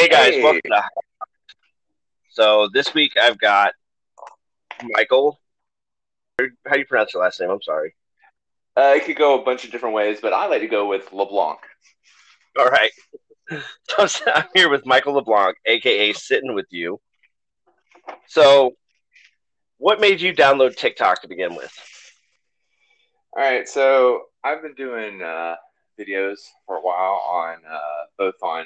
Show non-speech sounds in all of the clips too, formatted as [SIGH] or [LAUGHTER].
Hey guys, Hey. welcome to. So this week I've got Michael. How do you pronounce your last name? I'm sorry. Uh, it could go a bunch of different ways, but I like to go with LeBlanc. All right. [LAUGHS] So I'm here with Michael LeBlanc, aka Sitting with You. So, what made you download TikTok to begin with? All right, so I've been doing uh, videos for a while on uh, both on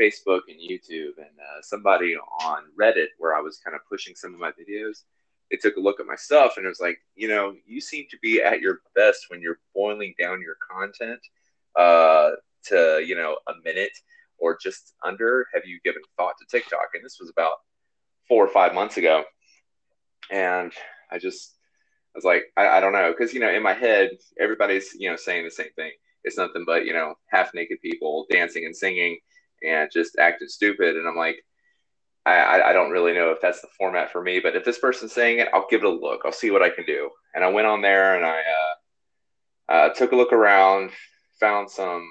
Facebook and YouTube, and uh, somebody on Reddit, where I was kind of pushing some of my videos, they took a look at my stuff and it was like, you know, you seem to be at your best when you're boiling down your content uh, to, you know, a minute or just under. Have you given thought to TikTok? And this was about four or five months ago, and I just I was like, I, I don't know, because you know, in my head, everybody's you know saying the same thing. It's nothing but you know half naked people dancing and singing and just acting stupid, and I'm like, I, I I don't really know if that's the format for me, but if this person's saying it, I'll give it a look. I'll see what I can do. And I went on there and I uh, uh, took a look around, found some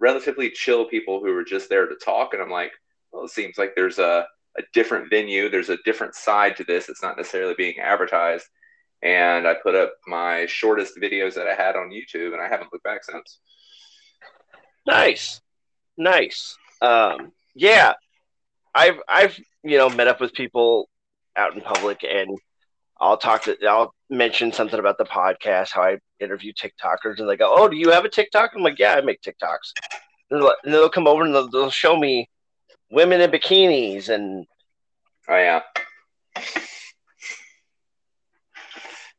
relatively chill people who were just there to talk, and I'm like, well, it seems like there's a a different venue. There's a different side to this. It's not necessarily being advertised and I put up my shortest videos that I had on YouTube, and I haven't looked back since. Nice, nice. Um, yeah, I've I've you know met up with people out in public, and I'll talk to I'll mention something about the podcast, how I interview TikTokers, and they go, "Oh, do you have a TikTok?" I'm like, "Yeah, I make TikToks." And they'll, come over and they'll, they'll show me women in bikinis and Oh yeah,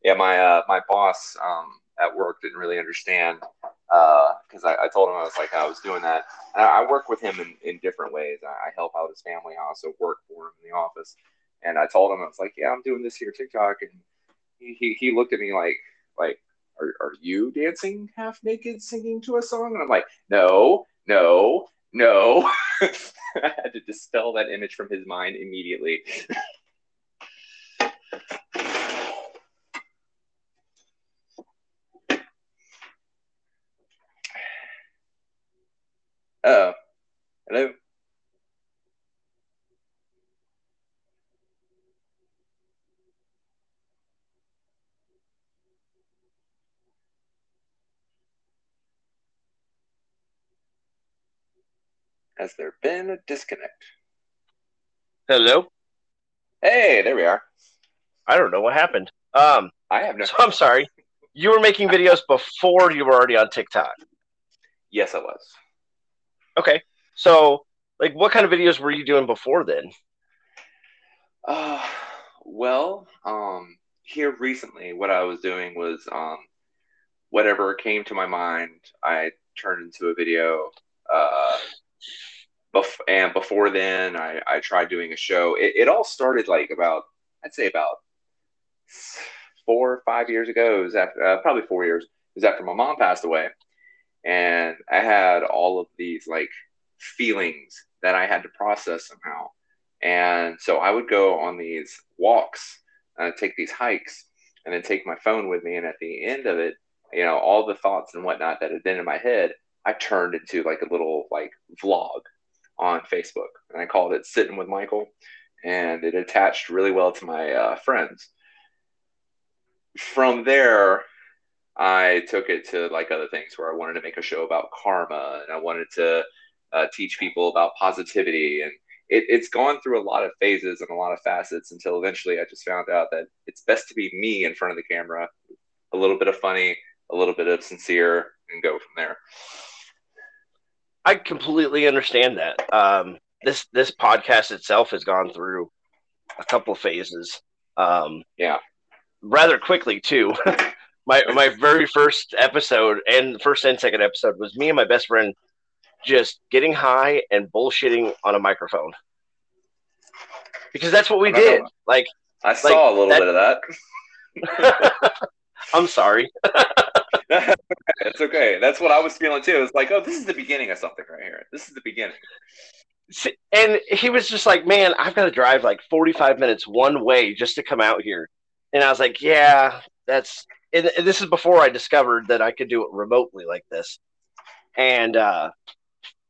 yeah. My uh, my boss um, at work didn't really understand Uh, because I, I told him I was like I was doing that. And I, I work with him in, in different ways. I, I help out his family. I also work for him in the office. And I told him I was like, yeah, I'm doing this here TikTok, and he, he, he looked at me like like are, are you dancing half naked singing to a song? And I'm like, no, no, no. [LAUGHS] I had to dispel that image from his mind immediately. [LAUGHS] Oh, hello. Has there been a disconnect? hello. Hey, there we are. I don't know what happened. Um, I have no. so I'm sorry. You were making videos before you were already on TikTok. Yes, I was. Okay. So, like, what kind of videos were you doing before then? Uh, well, um, here recently, what I was doing was um, whatever came to my mind, I turned into a video. Uh, bef- and before then, I, I tried doing a show. It, it all started like about, I'd say about four or five years ago. It was after, uh, probably four years. It was after my mom passed away. And I had all of these like feelings that I had to process somehow. And so I would go on these walks, uh, take these hikes, and then take my phone with me. And at the end of it, you know, all the thoughts and whatnot that had been in my head, I turned into like a little like vlog on Facebook. And I called it Sitting with Michael. And it attached really well to my uh, friends. From there, I took it to like other things where I wanted to make a show about karma and I wanted to uh, teach people about positivity and it, it's gone through a lot of phases and a lot of facets until eventually I just found out that it's best to be me in front of the camera, a little bit of funny, a little bit of sincere, and go from there. I completely understand that. Um, this this podcast itself has gone through a couple of phases. Um, Yeah. rather quickly too. [LAUGHS] my my very first episode and the first and second episode was me and my best friend just getting high and bullshitting on a microphone because that's what we did. know. Like, I saw a little that- bit of that. [LAUGHS] I'm sorry. [LAUGHS] it's okay. That's what I was feeling too. It's like, oh, this is the beginning of something right here. This is the beginning. And he was just like, man, I've got to drive like 45 minutes one way just to come out here. And I was like, yeah, that's, and and this is before I discovered that I could do it remotely like this. And uh,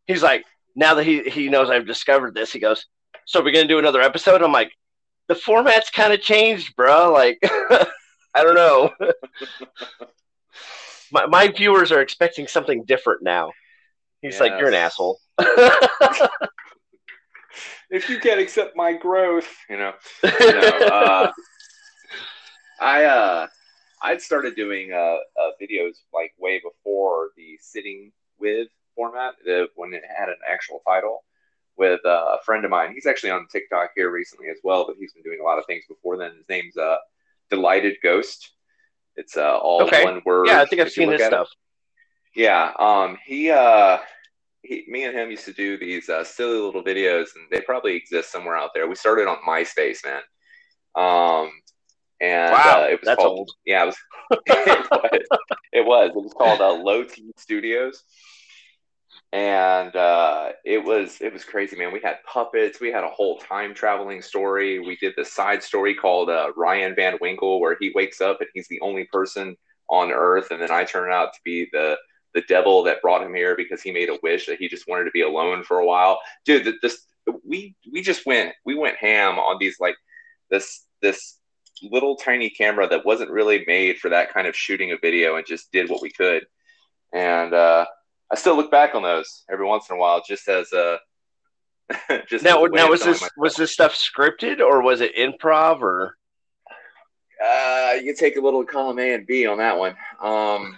he's like, now that he he knows I've discovered this, he goes, "So we're gonna do another episode?" I'm like, "The format's kind of changed, bro. Like, [LAUGHS] I don't know. [LAUGHS] my my viewers are expecting something different now." He's yes. like, "You're an asshole." [LAUGHS] if you can't accept my growth, you know. You know uh, I uh, I'd started doing uh, uh, videos like way before the sitting with format, the, when it had an actual title, with uh, a friend of mine. He's actually on TikTok here recently as well, but he's been doing a lot of things before then. His name's uh, Delighted Ghost. It's uh, all okay. one word. Yeah, I think I've seen his stuff. It. Yeah, um, he, uh, he, me and him used to do these uh, silly little videos, and they probably exist somewhere out there. We started on MySpace, man. Um, and wow, uh, it was that's called, old. [LAUGHS] Yeah, it was. it was. [LAUGHS] It was. It was called uh, Low T Studios and uh, it was it was crazy, man. We had puppets. We had a whole time traveling story. We did the side story called uh, Ryan Van Winkle, where he wakes up and he's the only person on Earth, and then I turn out to be the the devil that brought him here because he made a wish that he just wanted to be alone for a while. Dude, this we we just went we went ham on these like this this little tiny camera that wasn't really made for that kind of shooting a video and just did what we could. And uh, I still look back on those every once in a while, just as a. [LAUGHS] just now, now was this was this stuff scripted or was it improv or? Uh, you take a little column A and B on that one, um,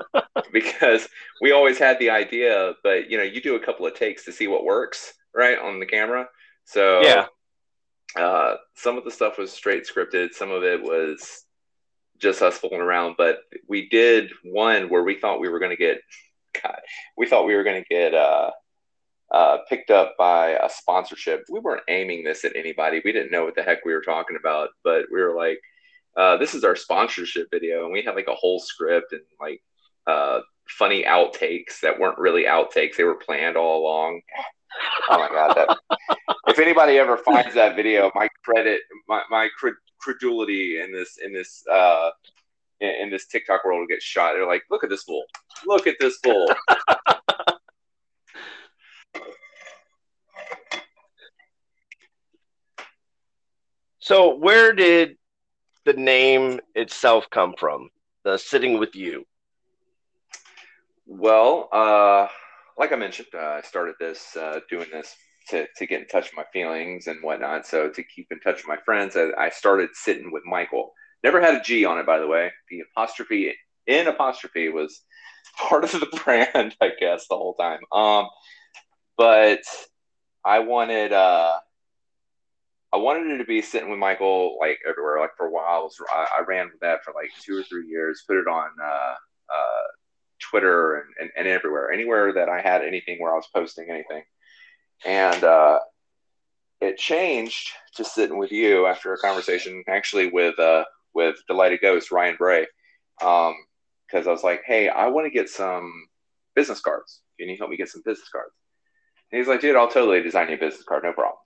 [LAUGHS] because we always had the idea, but you know, you do a couple of takes to see what works, right, on the camera. So yeah, uh, some of the stuff was straight scripted, some of it was just us fooling around. But we did one where we thought we were going to get [LAUGHS] God, we thought we were going to get uh, uh, picked up by a sponsorship. We weren't aiming this at anybody. We didn't know what the heck we were talking about, but we were like, uh, "This is our sponsorship video," and we had like a whole script and like uh, funny outtakes that weren't really outtakes; they were planned all along. Oh my god! That, [LAUGHS] if anybody ever finds that video, my credit, my, my credulity in this in this uh, in, in this TikTok world will get shot. They're like, look at this fool. Look at this fool. [LAUGHS] so where did the name itself come from? The sitting with you. Well, uh, like I mentioned, uh, I started this uh, doing this to, to get in touch with my feelings and whatnot. So to keep in touch with my friends, I, I started sitting with Michael. Never had a G on it, by the way. The apostrophe in apostrophe was part of the [LAUGHS] brand, I guess, the whole time. Um, but I wanted uh, I wanted it to be sitting with Michael like everywhere. Like for a while, I, I ran with that for like two or three years. Put it on uh, uh, Twitter and, and, and, everywhere, anywhere that I had anything where I was posting anything. And uh, it changed to sitting with you after a conversation, actually with uh, with Delighted Ghost, Ryan Bray, because um, I was like, hey, I want to get some business cards. Can you help me get some business cards? And he's like, dude, I'll totally design you a business card, no problem.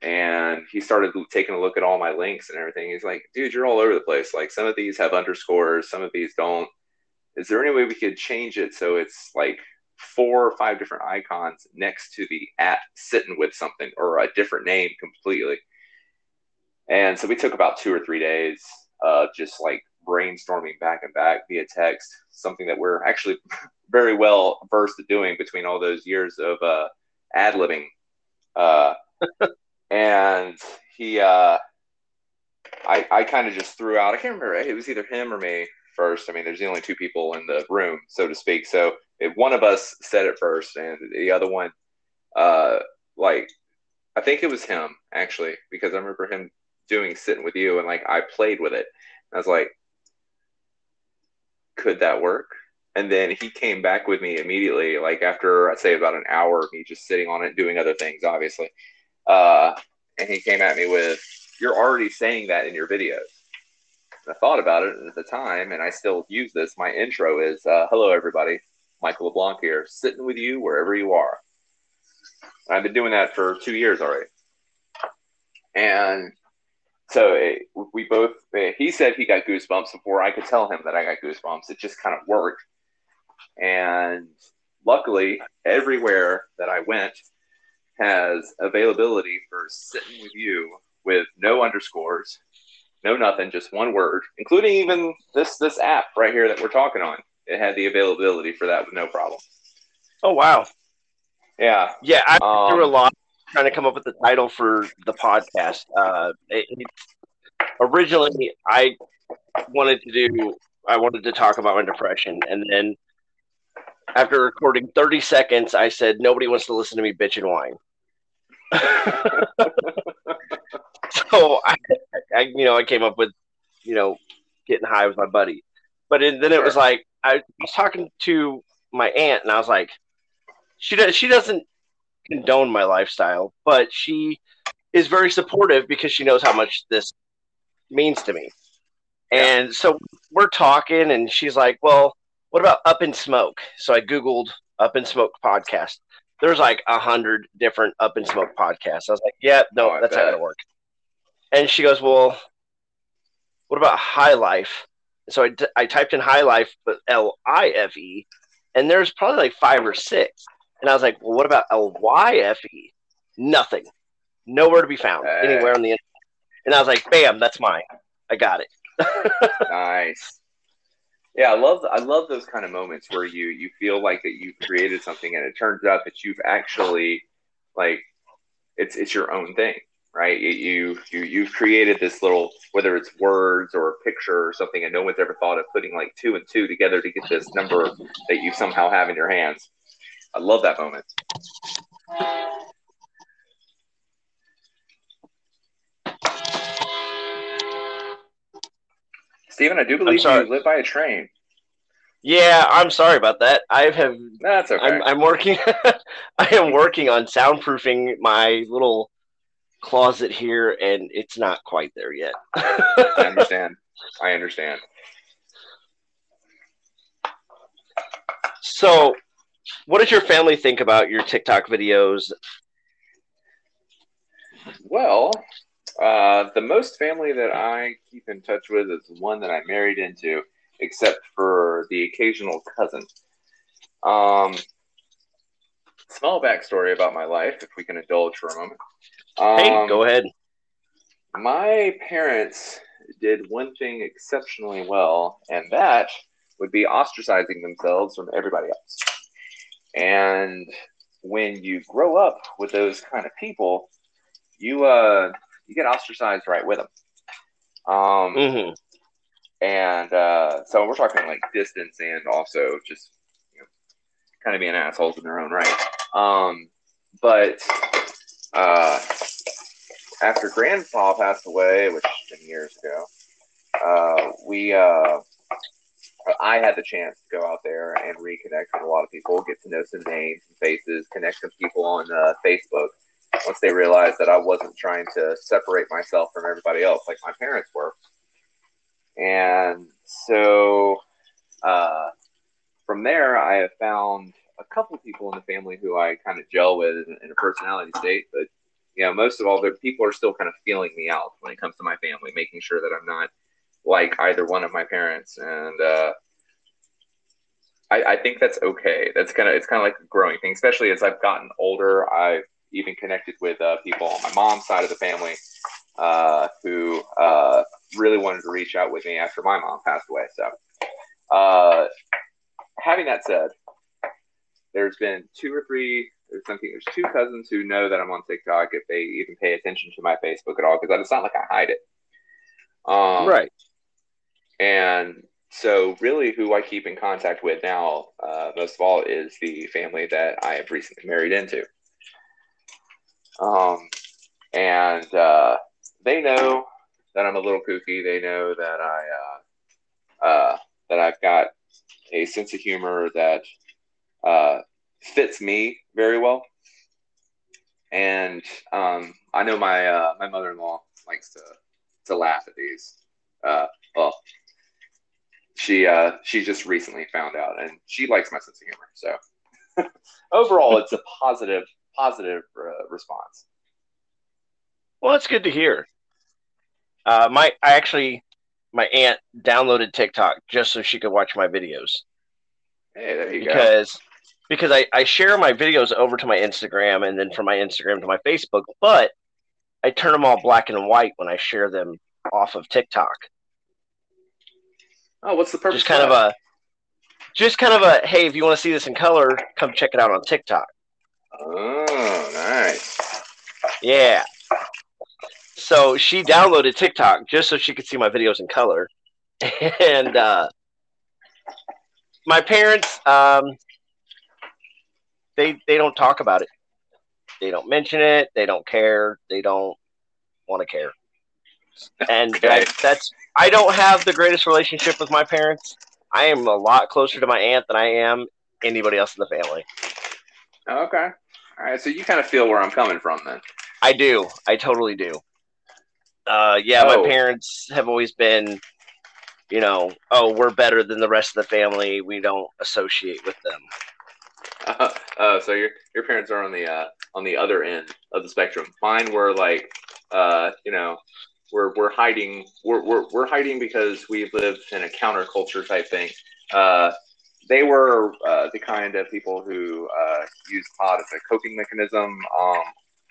And he started taking a look at all my links and everything. He's like, dude, you're all over the place. Like some of these have underscores, some of these don't. Is there any way we could change it so it's like four or five different icons next to the at sitting with something or a different name completely? And so we took about two or three days of just like brainstorming back and back via text, something that we're actually [LAUGHS] very well versed at doing between all those years of uh, ad libbing. Uh, [LAUGHS] and he, uh, I, I kind of just threw out, I can't remember, it was either him or me first. I mean, there's the only two people in the room, so to speak. So one of us said it first, and the other one, uh, like, I think it was him actually, because I remember him doing sitting with you and like I played with it. I was like, could that work? And then he came back with me immediately, like after I'd say about an hour of me just sitting on it doing other things, obviously. Uh, and he came at me with, You're already saying that in your videos. And I thought about it at the time, and I still use this. My intro is uh, Hello, everybody. Michael LeBlanc here, sitting with you wherever you are. I've been doing that for two years already. And so it, we both eh, he said he got goosebumps before i could tell him that i got goosebumps it just kind of worked and luckily, everywhere that I went has availability for sitting with you with no underscores, no nothing, just one word, including even this this app right here that we're talking on. It had the availability for that with no problem. Oh wow. Yeah. Yeah, I Um, threw a lot trying to come up with the title for the podcast. Uh, it, it- originally, I wanted to do, I wanted to talk about my depression, and then after recording 30 seconds, I said nobody wants to listen to me bitch and whine. [LAUGHS] [LAUGHS] so I, I, you know, I came up with, you know, getting high with my buddy, but it, then it was like I was talking to my aunt, and I was like, she does, she doesn't condone my lifestyle, but she is very supportive because she knows how much this means to me. And so we're talking, and she's like, "Well, what about Up in Smoke?" So I googled Up in Smoke podcast. There's like a hundred different Up in Smoke podcasts. I was like, "Yeah, no, Oh, that's not gonna work." And she goes, "Well, what about High Life?" So I, I typed in High Life, but L I F E, and there's probably like five or six. And I was like, well, what about L Y F E? Nothing. Nowhere to be found Hey. anywhere on the internet. And I was like, bam, that's mine. I got it. [LAUGHS] nice. Yeah, I love I love those kind of moments where you you feel like that you've created something and it turns out that you've actually like it's it's your own thing, right? You you you you've created this little whether it's words or a picture or something, and no one's ever thought of putting like two and two together to get this number that you somehow have in your hands. I love that moment. Stephen, I do believe you live by a train. Yeah, I'm sorry about that. I have. That's okay. I'm, I'm working. [LAUGHS] I am working on soundproofing my little closet here, and it's not quite there yet. I understand. I understand. so, what does your family think about your TikTok videos? Well, uh, the most family that I keep in touch with is one that I married into, except for the occasional cousin. Um, small backstory about my life, if we can indulge for a moment. Um, Hey, go ahead. My parents did one thing exceptionally well, and that would be ostracizing themselves from everybody else. And when you grow up with those kind of people, you uh you get ostracized right with them. Um, hmm and uh, so we're talking like distance and also just you know, kind of being assholes in their own right. Um, but uh, after Grandpa passed away, which has been years ago, uh, we uh, I had the chance to go out there and reconnect with a lot of people, get to know some names and faces, connect some people on uh, Facebook. Once they realized that I wasn't trying to separate myself from everybody else like my parents were. And so uh, from there, I have found a couple people in the family who I kind of gel with in a personality state. But, you know, most of all, the people are still kind of feeling me out when it comes to my family, making sure that I'm not like either one of my parents. And uh, I, I think that's okay. That's kind of, it's kind of like a growing thing, especially as I've gotten older. I've even connected with uh, people on my mom's side of the family uh, who uh, really wanted to reach out with me after my mom passed away. So, uh, having that said, there's been two or three. There's something. There's two cousins who know that I'm on TikTok if they even pay attention to my Facebook at all because it's not like I hide it. Um, right. And so, really, who I keep in contact with now, uh, most of all, is the family that I have recently married into. Um, and uh, they know that I'm a little kooky. They know that I uh, uh, that I've got a sense of humor that uh, fits me very well. And um, I know my uh, my mother in law likes to to laugh at these. Uh, well, she uh, she just recently found out, and she likes my sense of humor. So [LAUGHS] overall, it's a positive positive uh, response. Well, that's good to hear. Uh, my I actually my aunt downloaded TikTok just so she could watch my videos Hey, there you go. Because I, I share my videos over to my Instagram and then from my Instagram to my Facebook, but I turn them all black and white when I share them off of TikTok. Oh, what's the purpose? Just kind of a, just kind of a, hey, if you want to see this in color, come check it out on TikTok. Oh, nice. Yeah. So she downloaded TikTok just so she could see my videos in color, [LAUGHS] and uh, my parents, um, they they don't talk about it. They don't mention it. They don't care. They don't want to care. And Okay. I, that's I don't have the greatest relationship with my parents. I am a lot closer to my aunt than I am anybody else in the family. Okay. All right. So you kind of feel where I'm coming from then. I do. I totally do. Uh, yeah, Oh. my parents have always been, you know, oh, we're better than the rest of the family. We don't associate with them. [LAUGHS] Uh, so your your parents are on the uh, on the other end of the spectrum. Mine were like, uh, you know, we're we're hiding we're, we're we're hiding because we've lived in a counterculture type thing. Uh, they were uh, the kind of people who uh, used pot as a coping mechanism um,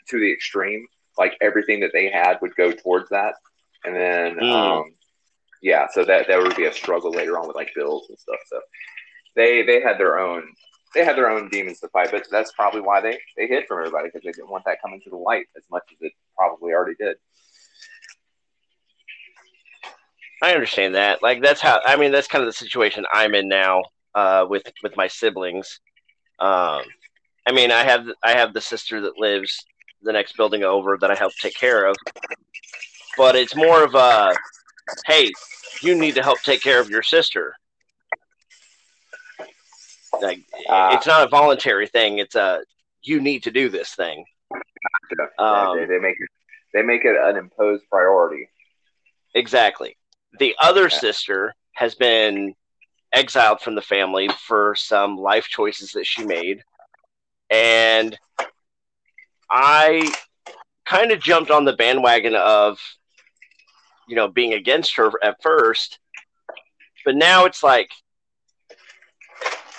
to the extreme. Like everything that they had would go towards that, and then Mm. um, yeah, so that that would be a struggle later on with like bills and stuff. So they they had their own they had their own demons to fight, but that's probably why they they hid from everybody because they didn't want that coming to the light as much as it probably already did. I understand that. Like that's how I mean that's kind of the situation I'm in now uh, with with my siblings. Um, I mean I have I have the sister that lives the next building over that I help take care of, but it's more of a hey, you need to help take care of your sister. Like Ah. it's not a voluntary thing. It's a you need to do this thing. Um, they, they make it they make it an imposed priority. Exactly. The other sister has been exiled from the family for some life choices that she made. And I kind of jumped on the bandwagon of, you know, being against her at first. But now it's like,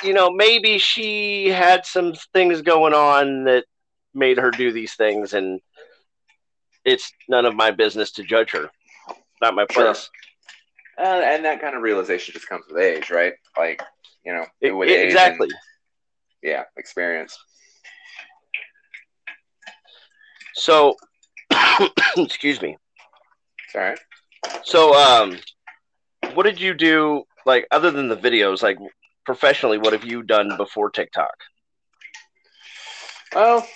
you know, maybe she had some things going on that made her do these things. And it's none of my business to judge her. Not my Sure. place. Uh, and that kind of realization just comes with age, right? Like, you know, It- with it- age and- exactly. yeah, experience. So, [COUGHS] excuse me. It's all right. So, um, what did you do, like, other than the videos, like, professionally, what have you done before TikTok? Well,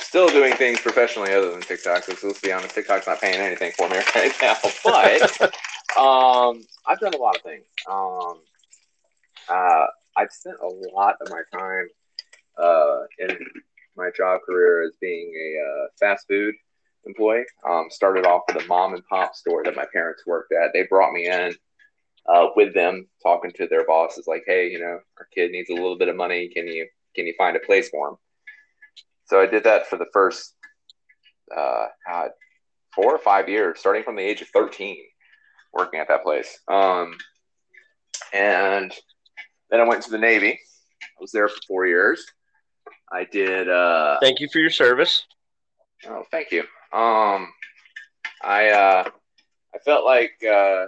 still doing things professionally other than TikTok. Because let's be honest, TikTok's not paying anything for me [LAUGHS] right now. But [LAUGHS] um, I've done a lot of things. Um, uh, I've spent a lot of my time uh, in my job career as being a uh, fast food employee. Um, started off with a mom and pop store that my parents worked at. They brought me in uh, with them, talking to their bosses, like, "Hey, you know, our kid needs a little bit of money. Can you can you find a place for him?" So I did that for the first uh, God, four or five years, starting from the age of thirteen, working at that place. Um, and then I went to the Navy. I was there for four years. I did. Uh, Thank you for your service. Oh, thank you. Um, I uh, I felt like uh,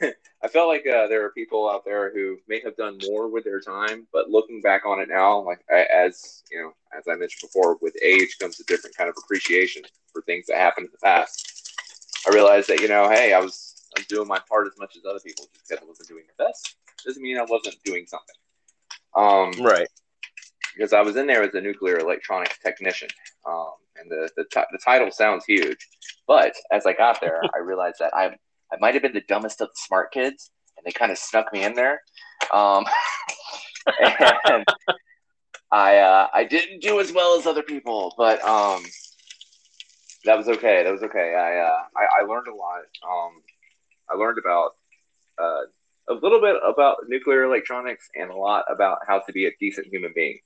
[LAUGHS] I felt like uh, there are people out there who may have done more with their time, but looking back on it now, like I, as you know, as I mentioned before, with age comes a different kind of appreciation for things that happened in the past. I realized that you know, hey, I was I was doing my part as much as other people, just because I wasn't doing the best doesn't mean I wasn't doing something. Um, Right. because I was in there as a nuclear electronics technician, um, and the the, ti- the title sounds huge, but as I got there, [LAUGHS] I realized that I I might have been the dumbest of the smart kids, and they kind of snuck me in there, um, [LAUGHS] and I uh, I didn't do as well as other people, but um, that was okay. That was okay. I uh, I, I learned a lot. Um, I learned about uh, a little bit about nuclear electronics and a lot about how to be a decent human being.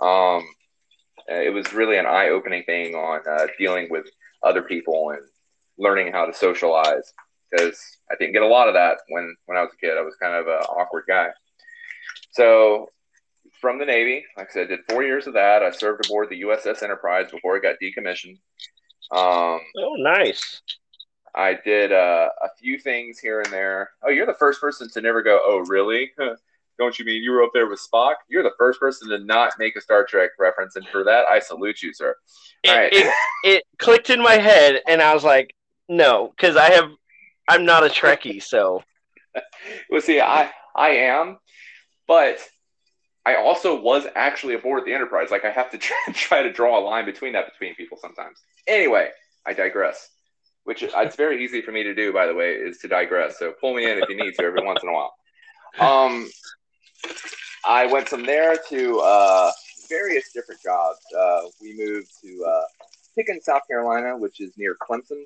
Um, it was really an eye-opening thing on uh, dealing with other people and learning how to socialize because I didn't get a lot of that when when I was a kid. I was kind of an awkward guy. So from the Navy, like I said, I did four years of that. I served aboard the USS Enterprise before it got decommissioned. Um, oh, nice. I did uh, a few things here and there. Oh, you're the first person to never go, oh, really? Don't you mean you were up there with Spock? You're the first person to not make a Star Trek reference, and for that, I salute you, sir. It, right. it, it clicked in my head, and I was like, no, because I have, I'm not a Trekkie, so. [LAUGHS] well, see, I I am, but I also was actually aboard the Enterprise. Like I have to [LAUGHS] try, try to draw a line between that between people sometimes. Anyway, I digress. Which it's very easy for me to do, by the way, is to digress. So pull me in if you need to every once in a while. Um, I went from there to uh, various different jobs. Uh, we moved to uh, Pickens, South Carolina, which is near Clemson,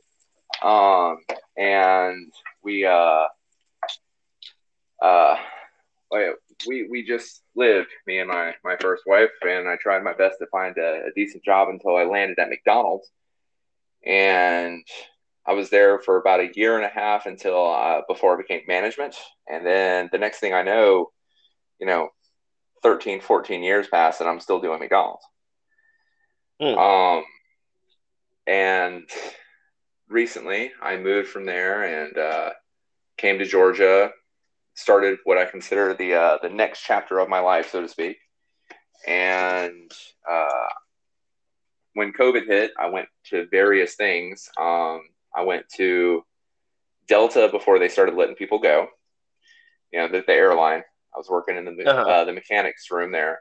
um, and we uh, uh, we we just lived me and my my first wife, and I tried my best to find a, a decent job until I landed at McDonald's, and I was there for about a year and a half until uh, before I became management, and then the next thing I know, you know, 13, 14 years passed, and I'm still doing McDonald's. Mm. Um, and recently I moved from there and uh, came to Georgia, started what I consider the uh, the next chapter of my life, so to speak. And uh, when COVID hit, I went to various things. Um, I went to Delta before they started letting people go. You know, the, the airline. I was working in the uh-huh. uh, the mechanics room there.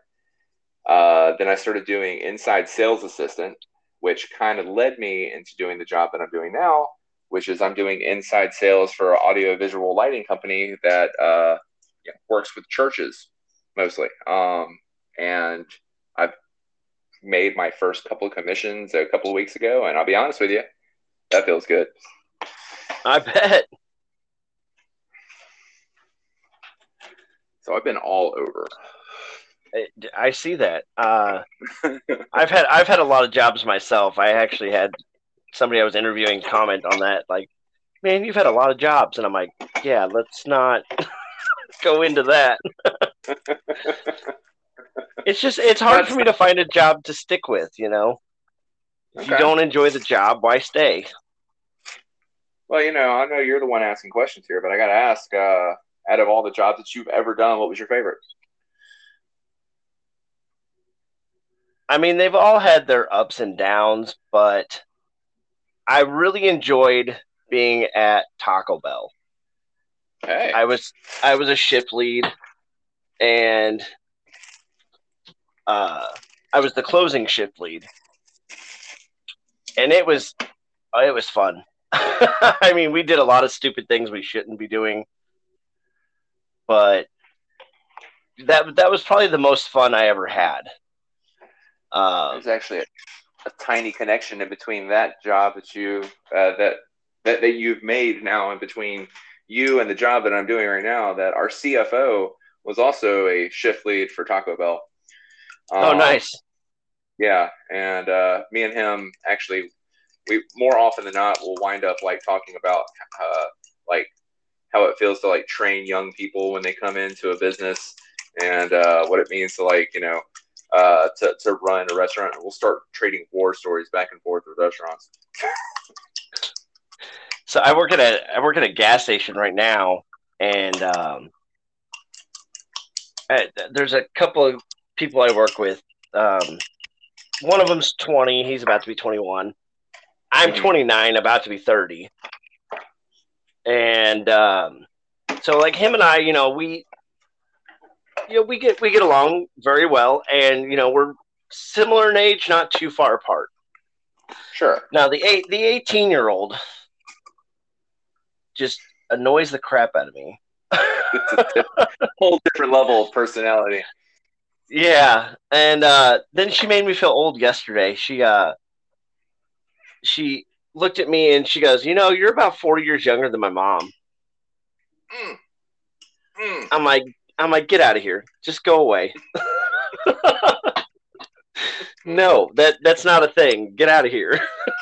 Uh, then I started doing inside sales assistant, which kind of led me into doing the job that I'm doing now, which is I'm doing inside sales for an audio visual lighting company that uh, yeah, works with churches mostly. Um, and I've made my first couple of commissions a couple of weeks ago, and I'll be honest with you, that feels good. I bet. So I've been all over. I see that. Uh, I've had I've had a lot of jobs myself. I actually had somebody I was interviewing comment on that, like, "Man, you've had a lot of jobs," and I'm like, "Yeah, let's not [LAUGHS] go into that." it's just it's hard for me to find a job to stick with. You know, if okay. you don't enjoy the job, why stay? Well, you know, I know you're the one asking questions here, but I got to ask. Uh, out of all the jobs that you've ever done, what was your favorite? I mean, they've all had their ups and downs, but I really enjoyed being at Taco Bell. Hey. I was I was a shift lead and uh, I was the closing shift lead. And it was it was fun. [LAUGHS] I mean, we did a lot of stupid things we shouldn't be doing but that that was probably the most fun I ever had. Um, There's actually a, a, tiny connection in between that job that you uh, that that that you've made now in between you and the job that I'm doing right now. That our CFO was also a shift lead for Taco Bell. Oh, um, oh, nice. Yeah, and uh, me and him actually, we more often than not will wind up like talking about uh, like how it feels to like train young people when they come into a business and uh, what it means to like you know uh, to, to run a restaurant we'll start trading war stories back and forth with restaurants. So i work at a i work at a gas station right now and um, I, there's a couple of people i work with. Um, one of them's 20 he's about to be 21 i'm mm-hmm. 29 about to be 30 and um, so like him and I, you know, we you know we get we get along very well, and you know we're similar in age, not too far apart. Sure. Now the eight the eighteen year old just annoys the crap out of me. [LAUGHS] whole different level of personality. Yeah, and uh, then she made me feel old yesterday. She uh, she looked at me and she goes, "You know, you're about 40 years younger than my mom." Mm. Mm. I'm like, I'm like, get out of here. Just go away. [LAUGHS] no, that that's not a thing. Get out of here. [LAUGHS]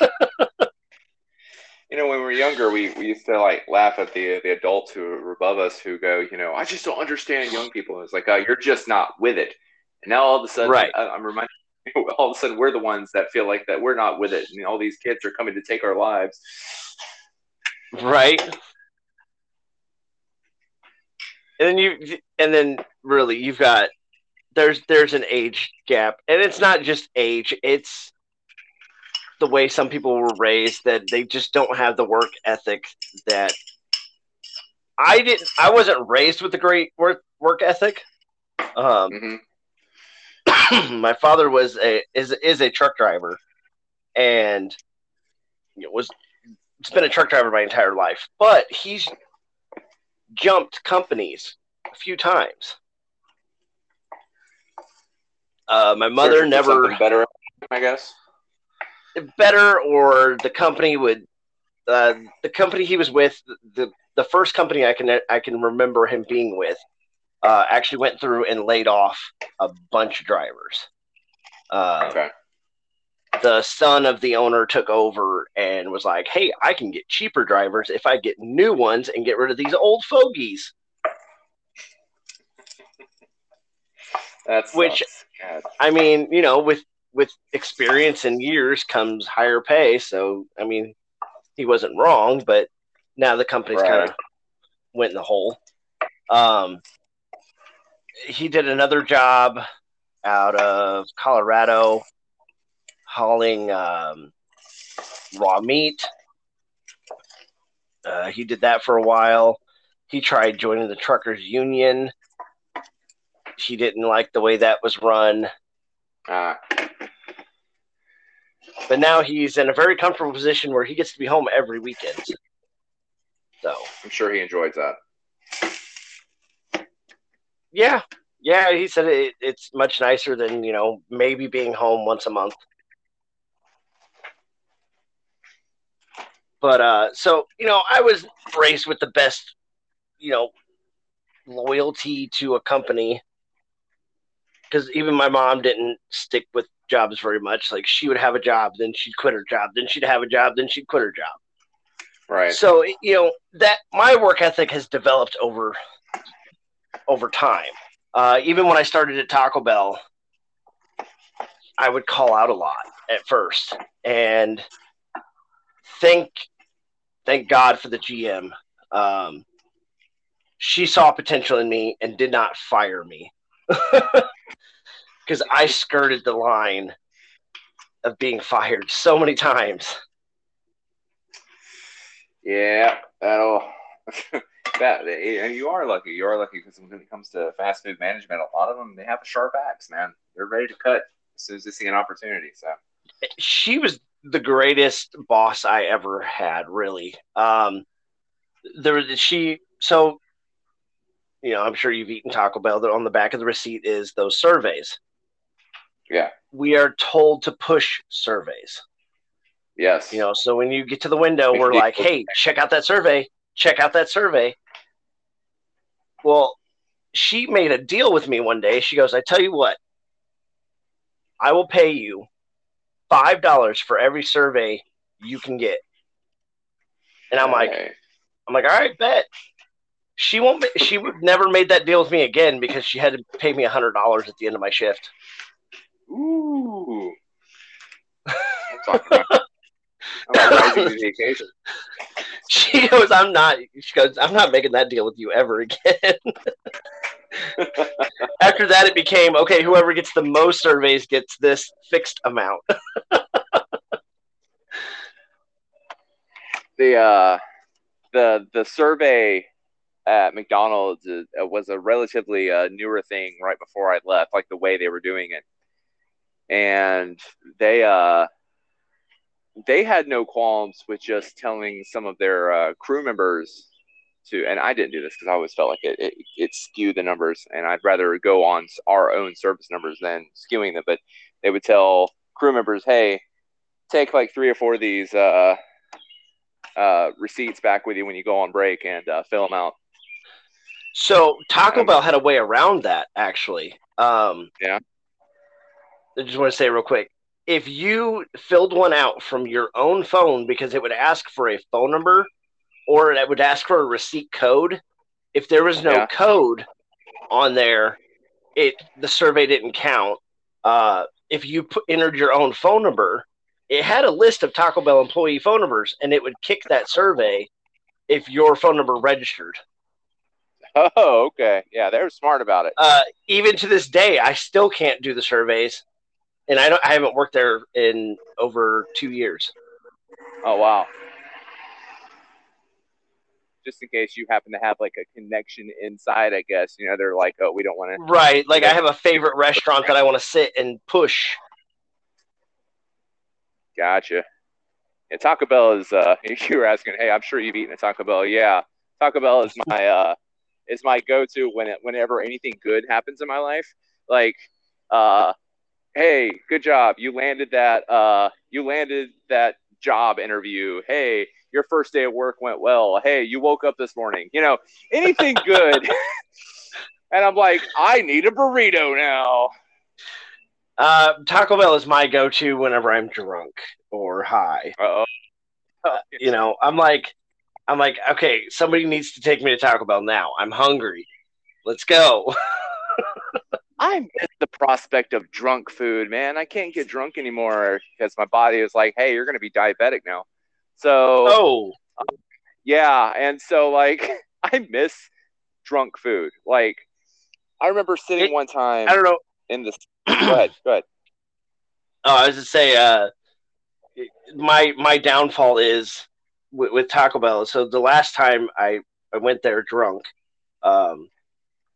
you know, when we were younger, we, we used to like laugh at the the adults who were above us who go, you know, I just don't understand young people. It's like, uh, you're just not with it. And now all of a sudden, Right. I, I'm reminded, [LAUGHS] all of a sudden, we're the ones that feel like that we're not with it, and all these kids are coming to take our lives. right and then you and then really you've got there's there's an age gap. And it's not just age it's the way some people were raised that they just don't have the work ethic that i didn't i wasn't raised with a great work work ethic. Um hmm [CLEARS THROAT] my father was a is is a truck driver. And you know, was it's been a truck driver my entire life. But he's jumped companies a few times uh, my mother Searching never better, I guess. better or the company would uh, the company he was with the the first company I can I can remember him being with uh, actually went through and laid off a bunch of drivers. Uh, Okay. The son of the owner took over and was like, "Hey, I can get cheaper drivers if I get new ones and get rid of these old fogies." That's Which- I mean, you know, with with experience and years comes higher pay. So, I mean, he wasn't wrong, but now the company's Right. kind of went in the hole. Um, he did another job out of Colorado, hauling um, raw meat. Uh, he did that for a while. He tried joining the truckers union. He didn't like the way that was run. Uh, but now he's in a very comfortable position where he gets to be home every weekend. So I'm sure he enjoys that. yeah, yeah, he said it, it's much nicer than you know maybe being home once a month. But uh, so you know, I was raised with the best, you know, loyalty to a company because even my mom didn't stick with jobs very much. Like she would have a job, then she'd quit her job, then she'd have a job, then she'd quit her job. Right. So you know that my work ethic has developed over over time. Uh, even when I started at Taco Bell, I would call out a lot at first, and thank thank God for the GM. Um, she saw potential in me and did not fire me [LAUGHS] because I skirted the line of being fired so many times. Yeah, that'll [LAUGHS] that and you are lucky. You are lucky because when it comes to fast food management, a lot of them they have a sharp axe, man. They're ready to cut as soon as they see an opportunity. So she was the greatest boss I ever had, really. Um, there was she so you know, I'm sure you've eaten Taco Bell. That on the back of the receipt is those surveys. Yeah. We are told to push surveys. yes, You know, so when you get to the window, we're like, hey, check out that survey. Check out that survey. Well, she made a deal with me one day. She goes, I tell you what, I will pay you five dollars for every survey you can get. And I'm like, Hey. I'm like, all right, bet. She won't. ma- She would never made that deal with me again because she had to pay me a hundred dollars at the end of my shift. ooh, [LAUGHS] I'm talking about. I'm rising to the occasion. She goes, I'm not. She goes, I'm not making that deal with you ever again. [LAUGHS] [LAUGHS] After that, it became okay. Whoever gets the most surveys gets this fixed amount. [LAUGHS] the uh, the the survey at McDonald's uh, was a relatively uh, newer thing right before I left, like the way they were doing it, and they uh, they had no qualms with just telling some of their uh, crew members to, and I didn't do this because I always felt like it, it it skewed the numbers, and I'd rather go on our own service numbers than skewing them, but they would tell crew members, hey. Take like three or four of these uh, uh, receipts back with you when you go on break and uh, fill them out. So Taco Bell had a way around that, actually. Um, Yeah. I just want to say real quick. if you filled one out from your own phone because it would ask for a phone number or it would ask for a receipt code, if there was no Yeah. code on there, it the survey didn't count. Uh, if you put, entered your own phone number, it had a list of Taco Bell employee phone numbers, and it would kick that survey if your phone number registered. Oh, okay. Yeah, they're smart about it. Uh, even to this day, I still can't do the surveys, and I don't. I haven't worked there in over two years. Oh, wow. Just in case you happen to have like a connection inside, I guess. You know, they're like, oh, we don't want to. Right. Like I have a favorite restaurant that I want to sit and push. Gotcha. Yeah, Taco Bell is. Uh, [LAUGHS] you were asking, hey, I'm sure you've eaten at Taco Bell. Yeah, Taco Bell is my uh, is my go-to when it, whenever anything good happens in my life. Like, uh, hey, good job, you landed that. Uh, you landed that job interview. Hey, your first day of work went well. Hey, you woke up this morning. You know, anything [LAUGHS] good. [LAUGHS] and I'm like, I need a burrito now. Uh, Taco Bell is my go-to whenever I'm drunk or high. Uh-oh. You know, I'm like, I'm like, okay, somebody needs to take me to Taco Bell now. I'm hungry. Let's go. [LAUGHS] I miss the prospect of drunk food, man. I can't get drunk anymore because my body is like, hey, you're going to be diabetic now. So, Oh, yeah. And so, like, [LAUGHS] I miss drunk food. Like, I remember sitting It- one time I don't know. in this. go ahead. Go ahead. Oh, I was just say, uh, my my downfall is with, with Taco Bell. So the last time I I went there drunk, um,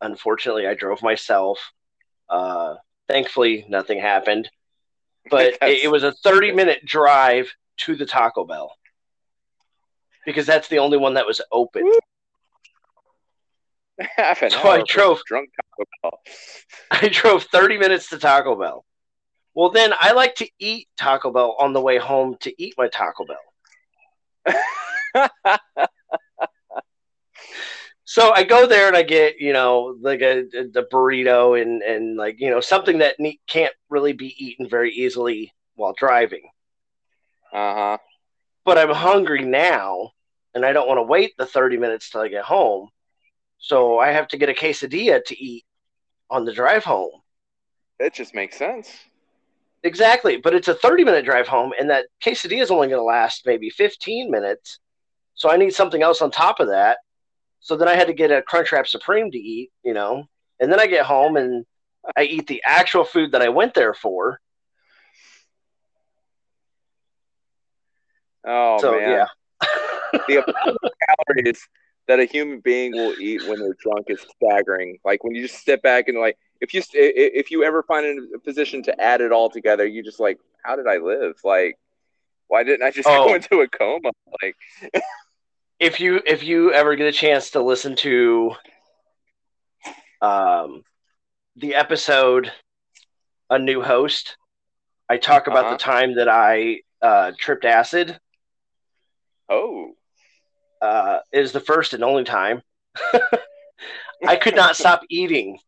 unfortunately I drove myself. Uh, thankfully nothing happened, but [LAUGHS] it, it was a thirty minute drive to the Taco Bell because that's the only one that was open. [LAUGHS] Half an So I hour for drove- drunk Taco Bell. [LAUGHS] I drove 30 minutes to Taco Bell. Well, then I like to eat Taco Bell on the way home to eat my Taco Bell. [LAUGHS] So I go there and I get, you know, like a, the burrito and, and like, you know, something that ne- can't really be eaten very easily while driving. Uh huh. But I'm hungry now and I don't want to wait the 30 minutes till I get home. So I have to get a quesadilla to eat on the drive home. It just makes sense. Exactly, but it's a 30 minute drive home, and that quesadilla is only going to last maybe 15 minutes. So I need something else on top of that. So then I had to get a Crunchwrap Supreme to eat, you know, and then I get home and I eat the actual food that I went there for. Oh, so man. yeah, the amount of calories that a human being will eat when they're drunk is staggering. Like when you just step back and like, if you i- i- if you ever find in a position to add it all together, you just like, how did I live? Like, why didn't I just [LAUGHS] Oh. go into a coma? Like, [LAUGHS] if you if you ever get a chance to listen to um, the episode "A New Host," I talk about Uh-huh. the time that I uh, tripped acid. Oh, uh, is the first and only time. [LAUGHS] I could not stop eating.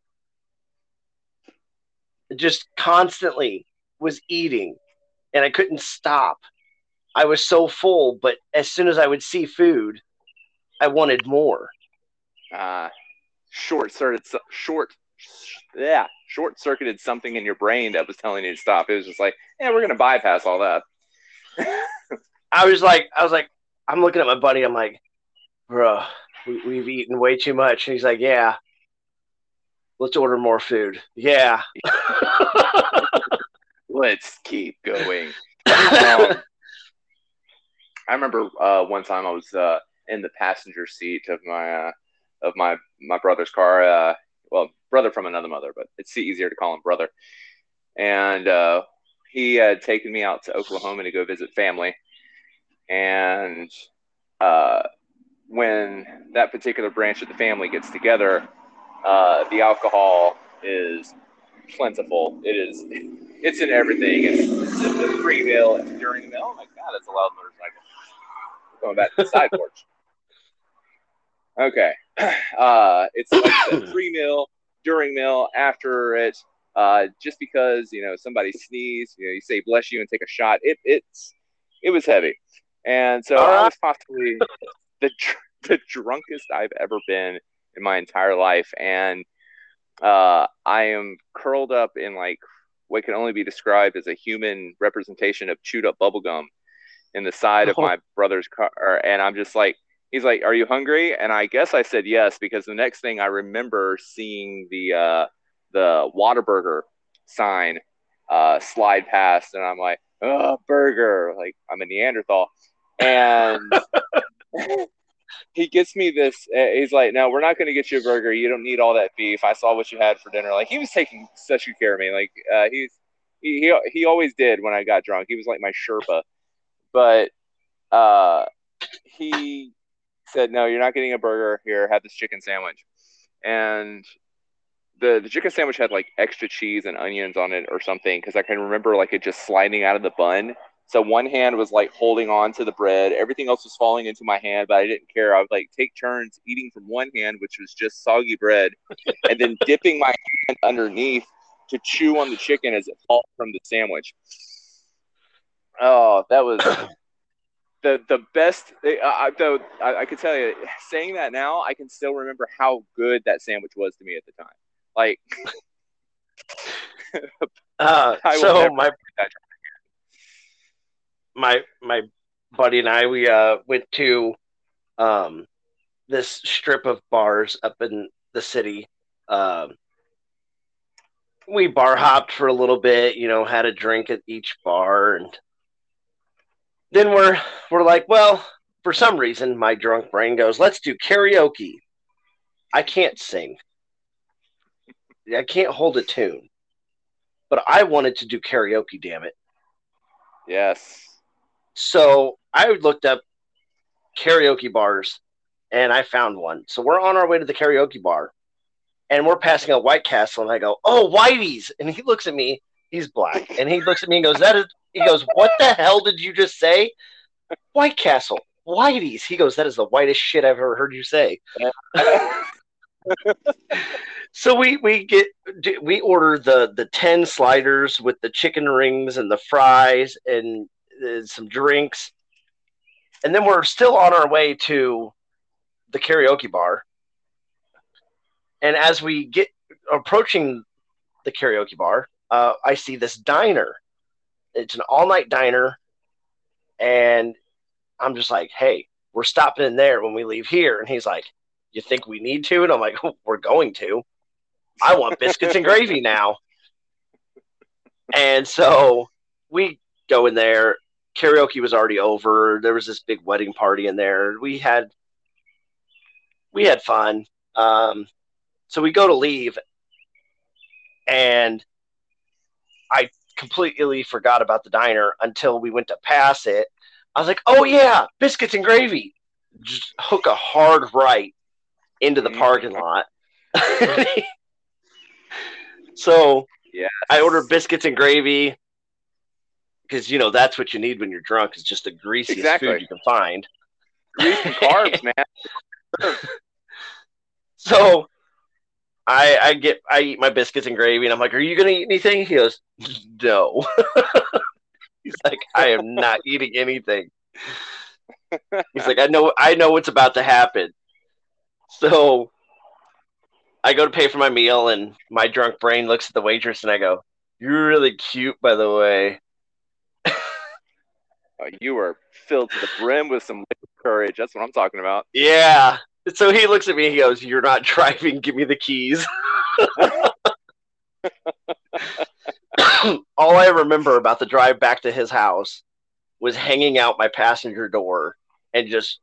Just constantly was eating, and I couldn't stop. I was so full, but as soon as I would see food, I wanted more. uh, short circuited, short, yeah, short circuited something in your brain that was telling you to stop. It was just like, yeah, we're gonna bypass all that. [LAUGHS] I was like, I was like, I'm looking at my buddy. I'm like, bro, we, we've eaten way too much. And he's like, yeah. Let's order more food. Yeah. [LAUGHS] Let's keep going. Um, I remember uh, one time I was uh, in the passenger seat of my uh, of my my brother's car. Uh, well, brother from another mother, but it's easier to call him brother. And uh, he had taken me out to Oklahoma to go visit family. And uh, when that particular branch of the family gets together, uh, the alcohol is plentiful. It is. It's in everything. It's, it's the pre meal. It's during the meal. Oh my god, it's a loud motorcycle. Going back to the side porch. [LAUGHS] Okay. [CLEARS THROAT] Uh, it's like the [COUGHS] pre meal, during meal, after it, uh, just because you know somebody sneezed, you know, you say bless you and take a shot. It it's it was heavy, and so I was possibly the [LAUGHS] the drunkest I've ever been in my entire life, and uh, I am curled up in like what can only be described as a human representation of chewed up bubblegum in the side of oh. my brother's car, and I'm just like. He's like, "Are you hungry?" And I guess I said yes because the next thing I remember seeing the uh, the Whataburger sign uh, slide past, and I'm like, oh, burger. Like, I'm a Neanderthal. And [LAUGHS] he gets me this. Uh, he's like, no, we're not going to get you a burger. You don't need all that beef. I saw what you had for dinner. Like, he was taking such good care of me. Like, uh, he's, he, he, he always did when I got drunk. He was like my Sherpa. But uh, he said, no, you're not getting a burger. Here, have this chicken sandwich. And the the chicken sandwich had like extra cheese and onions on it or something because I can remember like it just sliding out of the bun. So one hand was like holding on to the bread, everything else was falling into my hand, but I didn't care. I would like take turns eating from one hand, which was just soggy bread, [LAUGHS] and then dipping my hand underneath to chew on the chicken as it falls from the sandwich. Oh, that was [COUGHS] the the best. I, though I, I could tell you, saying that now, I can still remember how good that sandwich was to me at the time. Like, [LAUGHS] [LAUGHS] uh, so my my my buddy and I we uh went to um this strip of bars up in the city. Um, we bar hopped for a little bit, you know, had a drink at each bar, and then we're we're like, well, for some reason, my drunk brain goes, let's do karaoke. I can't sing. I can't hold a tune. But I wanted to do karaoke, damn it. Yes. So I looked up karaoke bars and I found one. So we're on our way to the karaoke bar and we're passing a White Castle and I go, Oh, Whitey's. And he looks at me, he's black, and he looks at me and goes, That is he goes, What the hell did you just say? White Castle, Whitey's. He goes, That is the whitest shit I've ever heard you say. [LAUGHS] so we we get we order the the 10 sliders with the chicken rings and the fries and some drinks. And then we're still on our way to the karaoke bar. And as we get approaching the karaoke bar uh, i see this diner. It's an all-night diner. And i'm just like hey we're stopping in there when we leave here. And he's like you think we need to? And i'm like [LAUGHS] we're going to. I want biscuits and gravy now. And so we go in there. Karaoke was already over. There was this big wedding party in there. We had we had fun. Um, so we go to leave, and I completely forgot about the diner until we went to pass it. I was like, "Oh yeah, biscuits and gravy." Just hook a hard right into the parking lot. [LAUGHS] [LAUGHS] So yeah, I ordered biscuits and gravy because you know that's what you need when you're drunk is just the greasiest exactly. food you can find. Grease and carbs, [LAUGHS] man. so I I get I eat my biscuits and gravy, and I'm like, "Are you gonna eat anything?" He goes, "No." [LAUGHS] He's like, "I am not eating anything." He's like, "I know I know what's about to happen." So I go to pay for my meal, and my drunk brain looks at the waitress, and I go, "You're really cute, by the way." Oh, you are filled to the brim with some courage. That's what I'm talking about. Yeah. So he looks at me. He goes, "You're not [LAUGHS] driving. Give me the keys." [LAUGHS] All I remember about the drive back to his house was hanging out my passenger door and just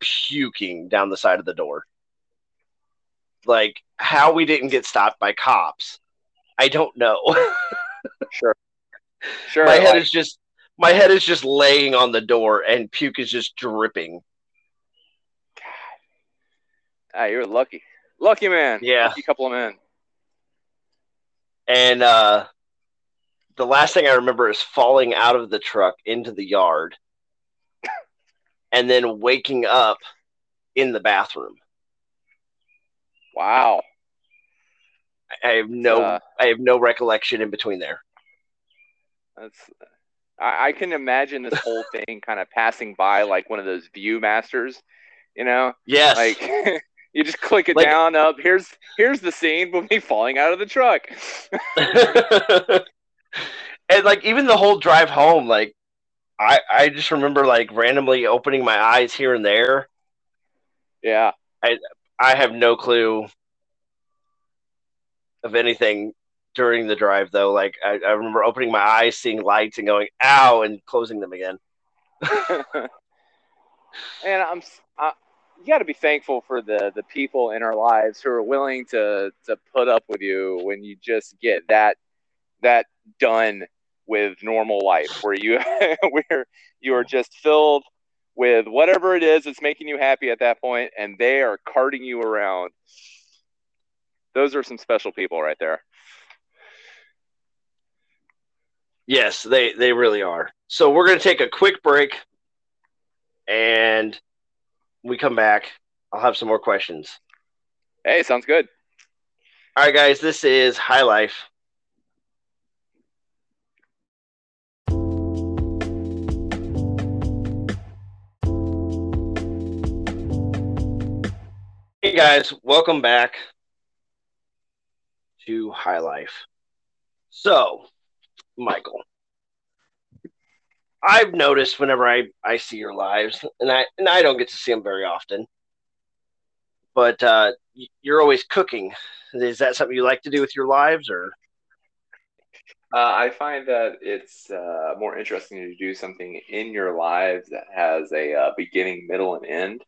puking down the side of the door like how we didn't get stopped by cops i don't know [LAUGHS] sure sure my head like, is just my head is just laying on the door and puke is just dripping God. ah, you're lucky lucky man yeah lucky couple of men and uh the last thing i remember is falling out of the truck into the yard [COUGHS] and then waking up in the bathroom Wow. I have no Uh, I have no recollection in between there. That's I, I can imagine this whole [LAUGHS] thing kind of passing by like one of those Viewmasters, you know, Yes. like [LAUGHS] you just click it Like- down up. Here's here's the scene with me falling out of the truck. [LAUGHS] and like even the whole drive home, like I I just remember like randomly opening my eyes here and there. yeah, I have no clue of anything during the drive though. Like I, I remember opening my eyes, seeing lights, and going "ow" and closing them again. [LAUGHS] and I'm I, you got to be thankful for the the people in our lives who are willing to to put up with you when you just get that that done with normal life where you [LAUGHS] where you are just filled with whatever it is that's making you happy at that point and they are carting you around those are some special people right there Yes, they they really are. So we're gonna take a quick break, and we come back. I'll have some more questions. hey sounds good All right, guys, this is High Lyfe. Hey, guys, welcome back to High Lyfe. So, Michael, I've noticed whenever I, I see your lives, and I and I don't get to see them very often, but uh, you're always cooking. Is that something you like to do with your lives, or Uh, I find that it's uh, more interesting to do something in your lives that has a uh, beginning, middle, and end.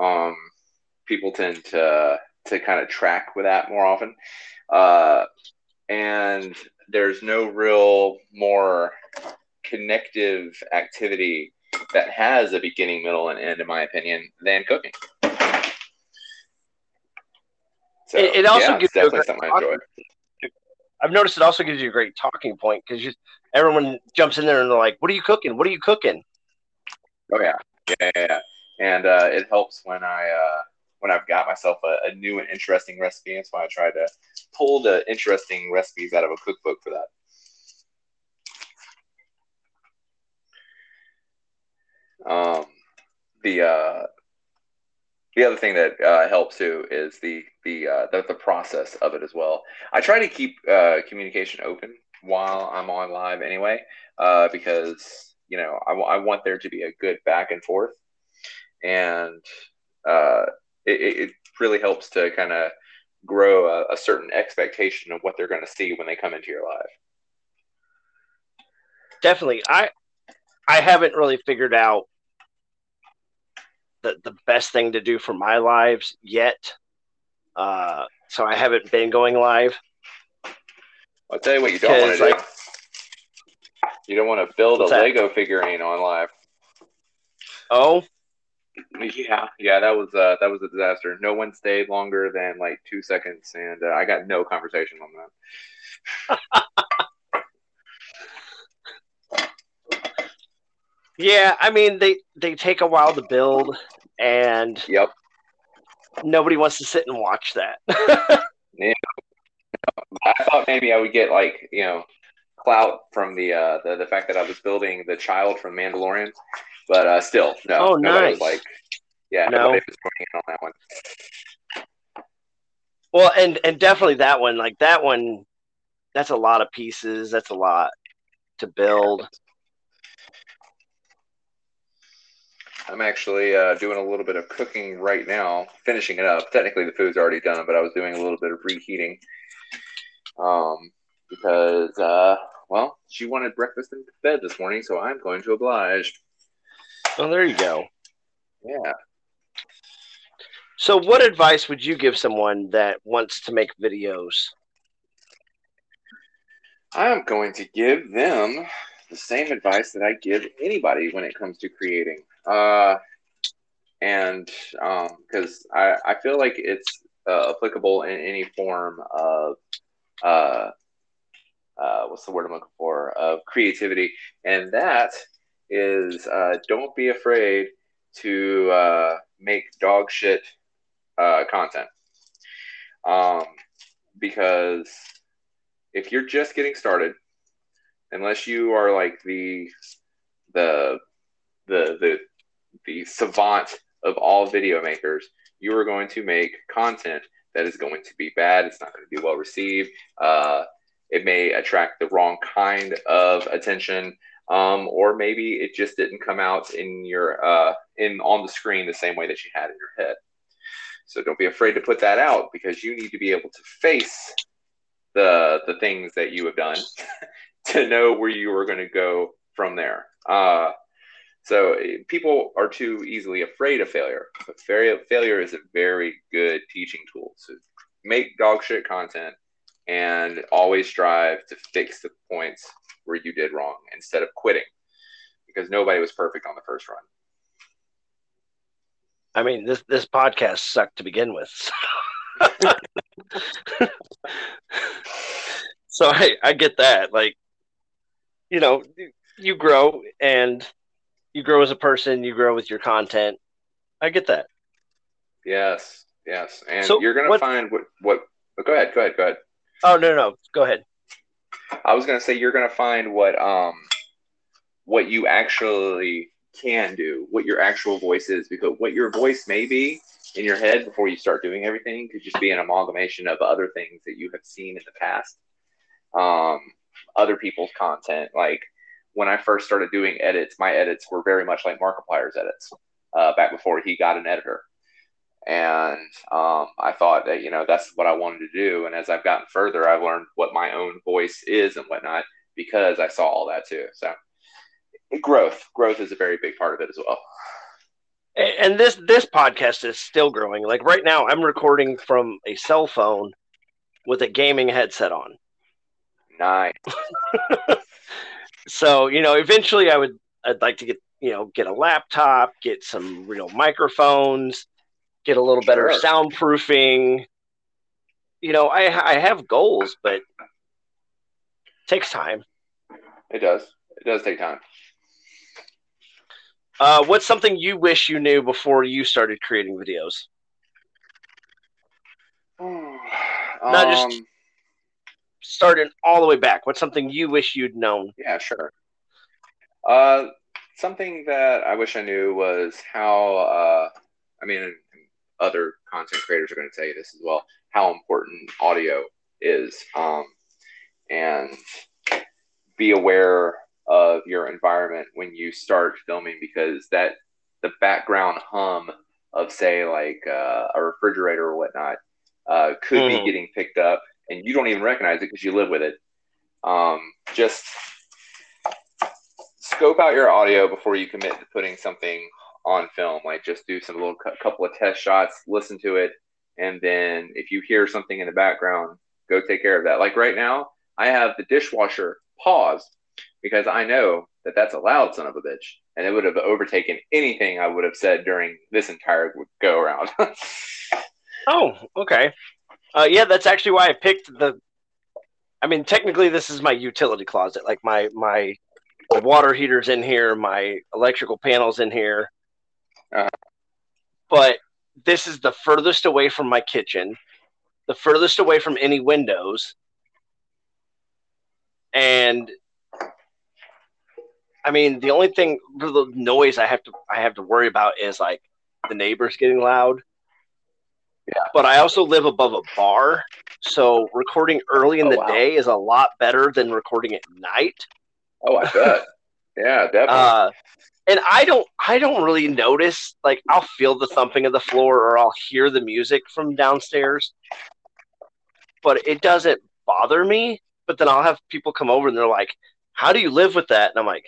Um, people tend to to kind of track with that more often, uh, and there's no real more connective activity that has a beginning, middle, and end, in my opinion, than cooking. So, It- it also yeah, gives definitely something I enjoy. I've noticed it also gives you a great talking point because everyone jumps in there and they're like, "What are you cooking? What are you cooking?" Oh yeah, yeah, yeah. yeah. And uh, it helps when I uh, when I've got myself a, a new and interesting recipe. That's why I try to pull the interesting recipes out of a cookbook for that. Um, the uh, the other thing that uh, helps too is the the, uh, the the process of it as well. I try to keep uh, communication open while I'm on live anyway, uh, because you know I, want there to be a good back and forth, and uh, it, it really helps to kind of grow a, a certain expectation of what they're going to see when they come into your life. Definitely, I I haven't really figured out the the best thing to do for my lives yet. Uh, so I haven't been going live. I'll tell you what you don't want to Because, do. like- you don't want to build a that? Lego figurine on live. Oh, [LAUGHS] Yeah, yeah, that was uh, that was a disaster. No one stayed longer than like two seconds, and uh, I got no conversation on that. [LAUGHS] yeah. I mean, they they take a while to build, and Yep. nobody wants to sit and watch that. [LAUGHS] I thought maybe I would get like you know clout from the uh, the, the fact that I was building the child from Mandalorian, but uh, still no. Oh, nice. like, yeah, No. nobody was in on that one. Well, and and definitely that one, like that one, that's a lot of pieces. That's a lot to build. I'm actually uh, doing a little bit of cooking right now, finishing it up. Technically, the food's already done, but I was doing a little bit of reheating um, because, uh, well, she wanted breakfast in bed this morning, so I'm going to oblige. Oh, there you go. Yeah. So, what advice would you give someone that wants to make videos? I'm going to give them the same advice that I give anybody when it comes to creating. Uh, and because I, I feel like it's uh, applicable in any form of, uh, uh, what's the word I'm looking for, of creativity. And that is uh, don't be afraid to uh, make dog shit uh, content. Um, because if you're just getting started, unless you are like the the the the the savant of all video makers, you are going to make content that is going to be bad. It's not going to be well received. Uh, it may attract the wrong kind of attention, um, or maybe it just didn't come out in your uh, in on the screen the same way that you had in your head. So don't be afraid to put that out because you need to be able to face the the things that you have done [LAUGHS] to know where you are going to go from there. Uh, so eh, people are too easily afraid of failure, but failure, failure is a very good teaching tool. So make dog shit content and always strive to fix the points where you did wrong instead of quitting because nobody was perfect on the first run. I mean, this this podcast sucked to begin with. [LAUGHS] so I, I get that. Like, you know, you grow and you grow as a person, you grow with your content. I get that. Yes, yes. And So you're gonna what- find what what oh, go ahead, go ahead, go ahead. Oh no, no, go ahead. I was gonna say you're gonna find what um what you actually can do, what your actual voice is, because what your voice may be in your head before you start doing everything could just be an amalgamation of other things that you have seen in the past, um, other people's content. Like when I first started doing edits, my edits were very much like Markiplier's edits uh, back before he got an editor. And um, I thought that, you know, that's what I wanted to do. And as I've gotten further, I've learned what my own voice is and whatnot because I saw all that too. So growth, growth is a very big part of it as well. And this this podcast is still growing. Like right now, I'm recording from a cell phone with a gaming headset on. Nice. [LAUGHS] So you know, eventually, I would I'd like to get you know get a laptop, get some real microphones, get a little better soundproofing. You know, I I have goals, but it takes time. It does. It does take time. Uh, what's something you wish you knew before you started creating videos? [SIGHS] Not just- Um, Starting all the way back. What's something you wish you'd known? Yeah, sure. Uh, something that I wish I knew was how, uh, I mean, other content creators are going to tell you this as well, how important audio is. Um, and be aware of your environment when you start filming because that the background hum of say like uh, a refrigerator or whatnot uh, could Mhm. be getting picked up and you don't even recognize it because you live with it um, just scope out your audio before you commit to putting something on film. Like just do some little cou- couple of test shots, listen to it, and then if you hear something in the background, go take care of that. Like right now, I have the dishwasher paused because I know that that's a loud son of a bitch, and it would have overtaken anything I would have said during this entire go around. [LAUGHS] Oh, okay. Uh, yeah, that's actually why I picked the. I mean, technically, this is my utility closet. Like my, my water heater's in here, my electrical panels in here. Uh-huh. But this is the furthest away from my kitchen, the furthest away from any windows, and I mean, the only thing the noise I have to I have to worry about is like the neighbors getting loud Yeah. but I also live above a bar, so recording early in Oh, the wow. day is a lot better than recording at night. oh, I bet. [LAUGHS] Yeah, definitely. Uh, and I don't, I don't really notice. Like, I'll feel the thumping of the floor, or I'll hear the music from downstairs, but it doesn't bother me. But then I'll have people come over and they're like, "How do you live with that?" And I'm like,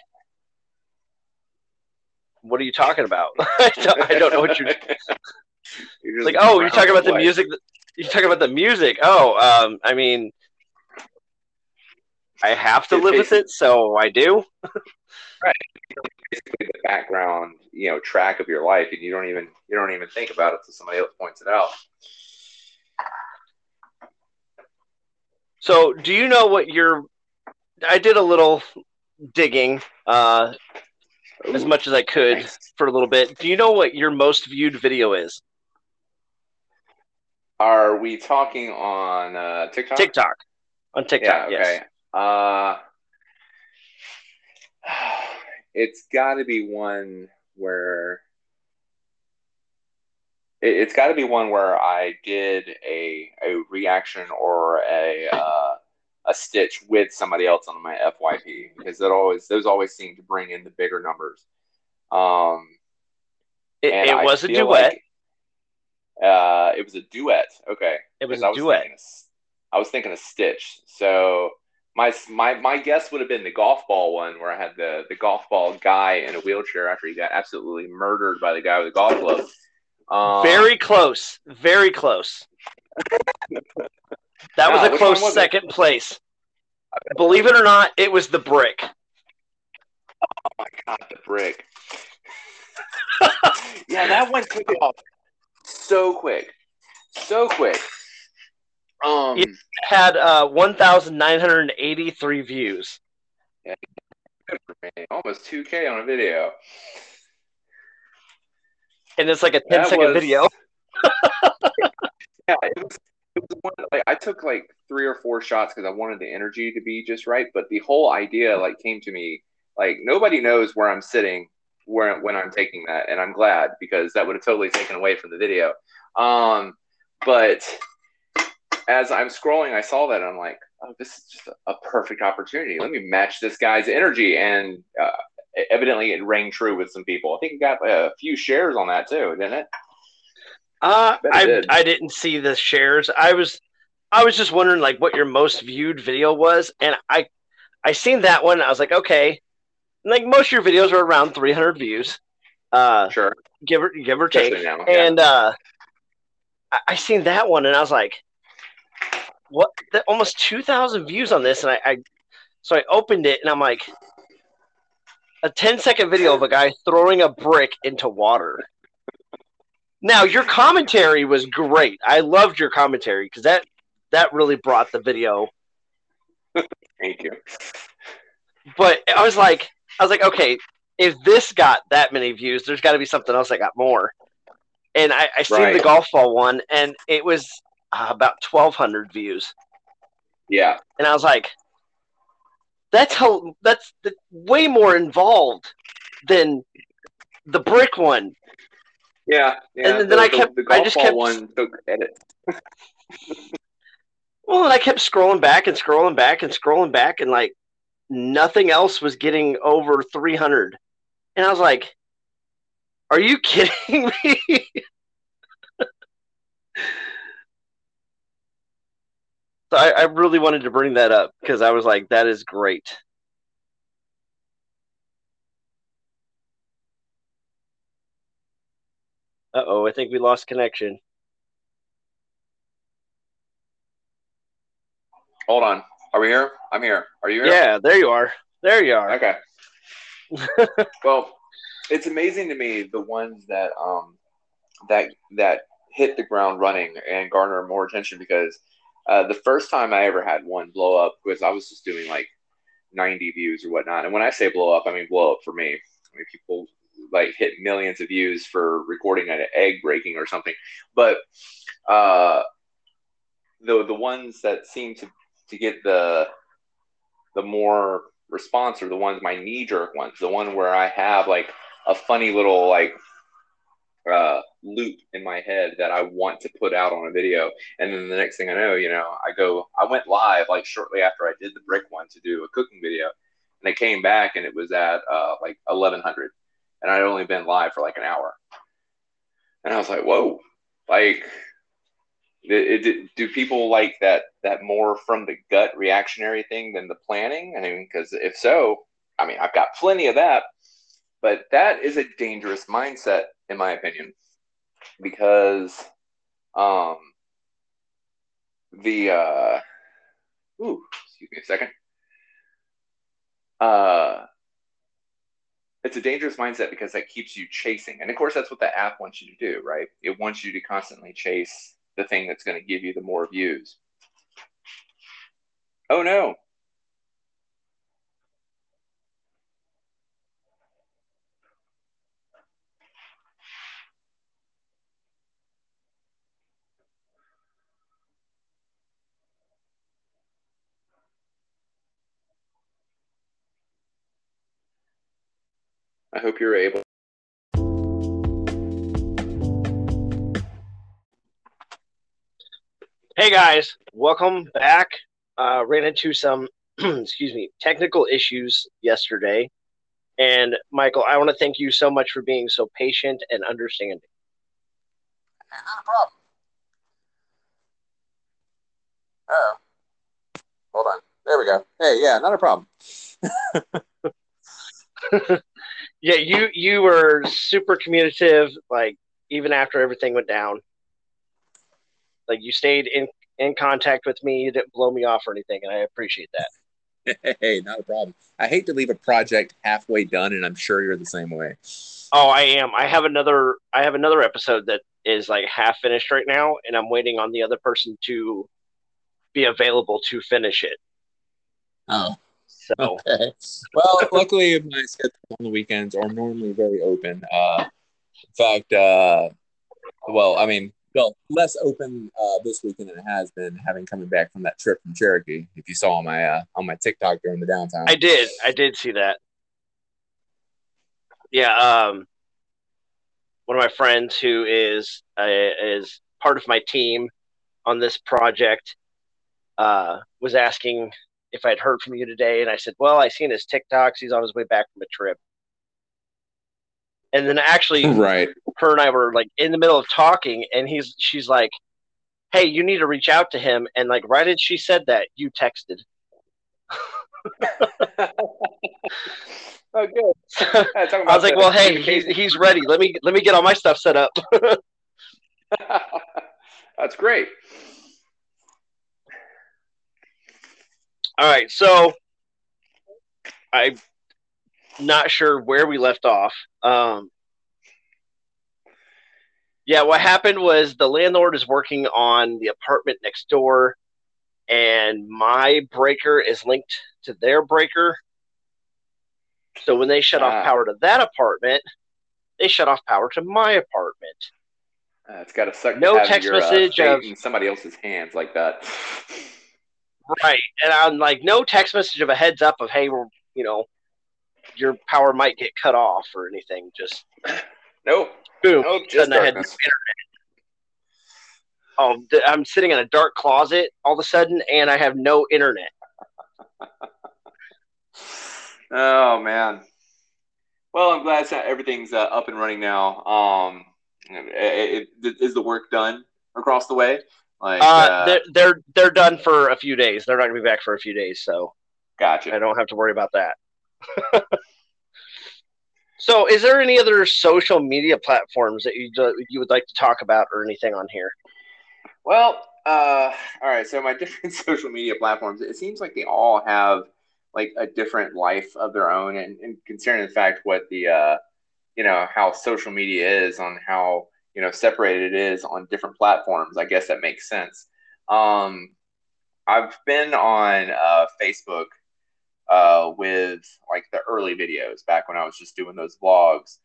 "What are you talking about? [LAUGHS] I, don't, I don't know what you're." [LAUGHS] You're like, oh, you're talking about the away. music. You're talking about the music. Oh, um, I mean, I have to live with it, so I do. Basically the background, you know, track of your life, and you don't even you don't even think about it until somebody else points it out. So, do you know what your? I did a little digging, uh, as much as I could Nice. for a little bit. Do you know what your most viewed video is? Are we talking on uh, TikTok? TikTok. On TikTok, Yeah. yes. Okay. Uh, it's got to be one where it, it's got to be one where I did a a reaction or a uh, a stitch with somebody else on my FYP because that always those always seem to bring in the bigger numbers. Um, It, it was a duet. like- uh, it was a duet. Okay. it was a I was duet. Thinking I was thinking a Stitch. So my my my guess would have been the golf ball one, where I had the the golf ball guy in a wheelchair after he got absolutely murdered by the guy with the golf club. Um, Very close. Very close. That was a close was it? second place. Believe it or not, it was the brick. Oh my god, the brick. [LAUGHS] yeah, that one took off so quick, so quick. Um, It had uh, 1,983 views. good for me. almost 2K on a video. And it's like a 10 That second was- video. [LAUGHS] yeah, it was. It was one, like I took like three or four shots because I wanted the energy to be just right. But the whole idea like came to me like nobody knows where I'm sitting where when I'm taking that, and I'm glad because that would have totally taken away from the video. Um, but as I'm scrolling, I saw that and I'm like, oh, this is just a, perfect opportunity. Let me match this guy's energy, and uh, evidently it rang true with some people. I think it got a few shares on that too, didn't it? Uh, it I, did. I didn't see the shares. I was I was just wondering like what your most viewed video was, and I I seen that one. I was like, okay, like most of your videos are around 300 views, uh, Sure, give or give or take. now. yeah. And uh, I, I seen that one, and I was like, what? That, almost 2,000 views on this, and I, I so I opened it, and I'm like, a 10 second video of a guy throwing a brick into water. Now your commentary was great. I loved your commentary because that that really brought the video. [LAUGHS] Thank you. But I was like, I was like, okay, if this got that many views, there's got to be something else that got more. And I, I seen the golf ball one, and it was uh, about 1,200 views. Yeah, and I was like, "That's how. That's the, way more involved than the brick one." yeah, yeah. And then I kept- the I golf just ball kept- one took edit. [LAUGHS] Well, and I kept scrolling back and scrolling back and scrolling back, and like nothing else was getting over 300. And I was like, "Are you kidding [LAUGHS] me?" So I, I really wanted to bring that up because I was like, "That is great." Uh oh, I think we lost connection. Hold on. Are we here? I'm here. Are you here? Yeah, there you are. There you are. Okay. [LAUGHS] well, it's amazing to me the ones that um that that hit the ground running and garner more attention because uh, the first time I ever had one blow up was I was just doing like 90 views or whatnot. And when I say blow up, I mean blow up for me. I mean people like hit millions of views for recording an egg breaking or something. But uh, the the ones that seem to to get the the more response are the ones my knee jerk ones, the one where I have like a funny little like uh, loop in my head that I want to put out on a video, and then the next thing I know, you know, I go, I went live like shortly after I did the brick one to do a cooking video, and I came back and it was at uh, like eleven hundred, and I'd only been live for like an hour, and I was like, whoa, like. It, it, do people like that that more from the gut reactionary thing than the planning? I mean, because if so, I mean, I've got plenty of that, but that is a dangerous mindset, in my opinion, because um, the uh, ooh, excuse me a second. Uh, it's a dangerous mindset because that keeps you chasing, and of course, that's what the app wants you to do, right? It wants you to constantly chase the thing that's going to give you the more views. Oh no. I hope you're able. Hey guys, welcome back. Uh, ran into some, [CLEARS THROAT] excuse me, technical issues yesterday. And Michael, I want to thank you so much for being so patient and understanding. Not a problem. Oh, hold on. There we go. Hey, yeah, not a problem. [LAUGHS] [LAUGHS] yeah, you you were super communicative, like even after everything went down. Like you stayed in in contact with me, you didn't blow me off or anything, and I appreciate that. [LAUGHS] hey, not a problem. I hate to leave a project halfway done, and I'm sure you're the same way. Oh, I am. I have another. I have another episode that is like half finished right now, and I'm waiting on the other person to be available to finish it. Oh, [LAUGHS] so okay. Well, luckily my schedule on the weekends are normally very open. Uh, in fact, uh, well, I mean, well, less open uh, this weekend than it has been, having coming back from that trip from Cherokee. If you saw on my uh, on my TikTok during the downtime, I did. I did see that. Yeah. Um, one of my friends who is uh, is part of my team on this project uh, was asking if I'd heard from you today, and I said, "Well, I seen his TikToks. He's on his way back from a trip." And then actually, [LAUGHS] right, her and I were like in the middle of talking, and he's she's like, "Hey, you need to reach out to him." And like right as she said that, you texted. [LAUGHS] oh, good. I was like, "Well, hey, he's he's ready. Let me let me get all my stuff set up." [LAUGHS] That's great. All right, so I'm not sure where we left off. Um, yeah, what happened was the landlord is working on the apartment next door, and my breaker is linked to their breaker. So when they shut off Ah. power to that apartment, they shut off power to my apartment. Uh, it's got to suck. No text your, uh, message fate of- in somebody else's hands like that. Right. And I'm like, no text message of a heads up of, hey, you know, your power might get cut off or anything. Just Nope. boom. Nope. Just I had darkness. Oh, th- I'm sitting in a dark closet all of a sudden, and I have no internet. [LAUGHS] Oh man. Well, I'm glad that everything's uh, up and running now. Um, it, it, is the work done across the way? Like, Uh, uh, they're, they're they're done for a few days. They're not going to be back for a few days, so gotcha. I don't have to worry about that. [LAUGHS] so, is there any other social media platforms that you you would like to talk about or anything on here? Well, uh, all right. So my [LAUGHS] different social media platforms, it seems like they all have like a different life of their own, and, and considering the fact what the uh, you know how social media is on how you know separated it is on different platforms, I guess that makes sense. Um, I've been on uh, Facebook uh, with like the early videos back when I was just doing those vlogs,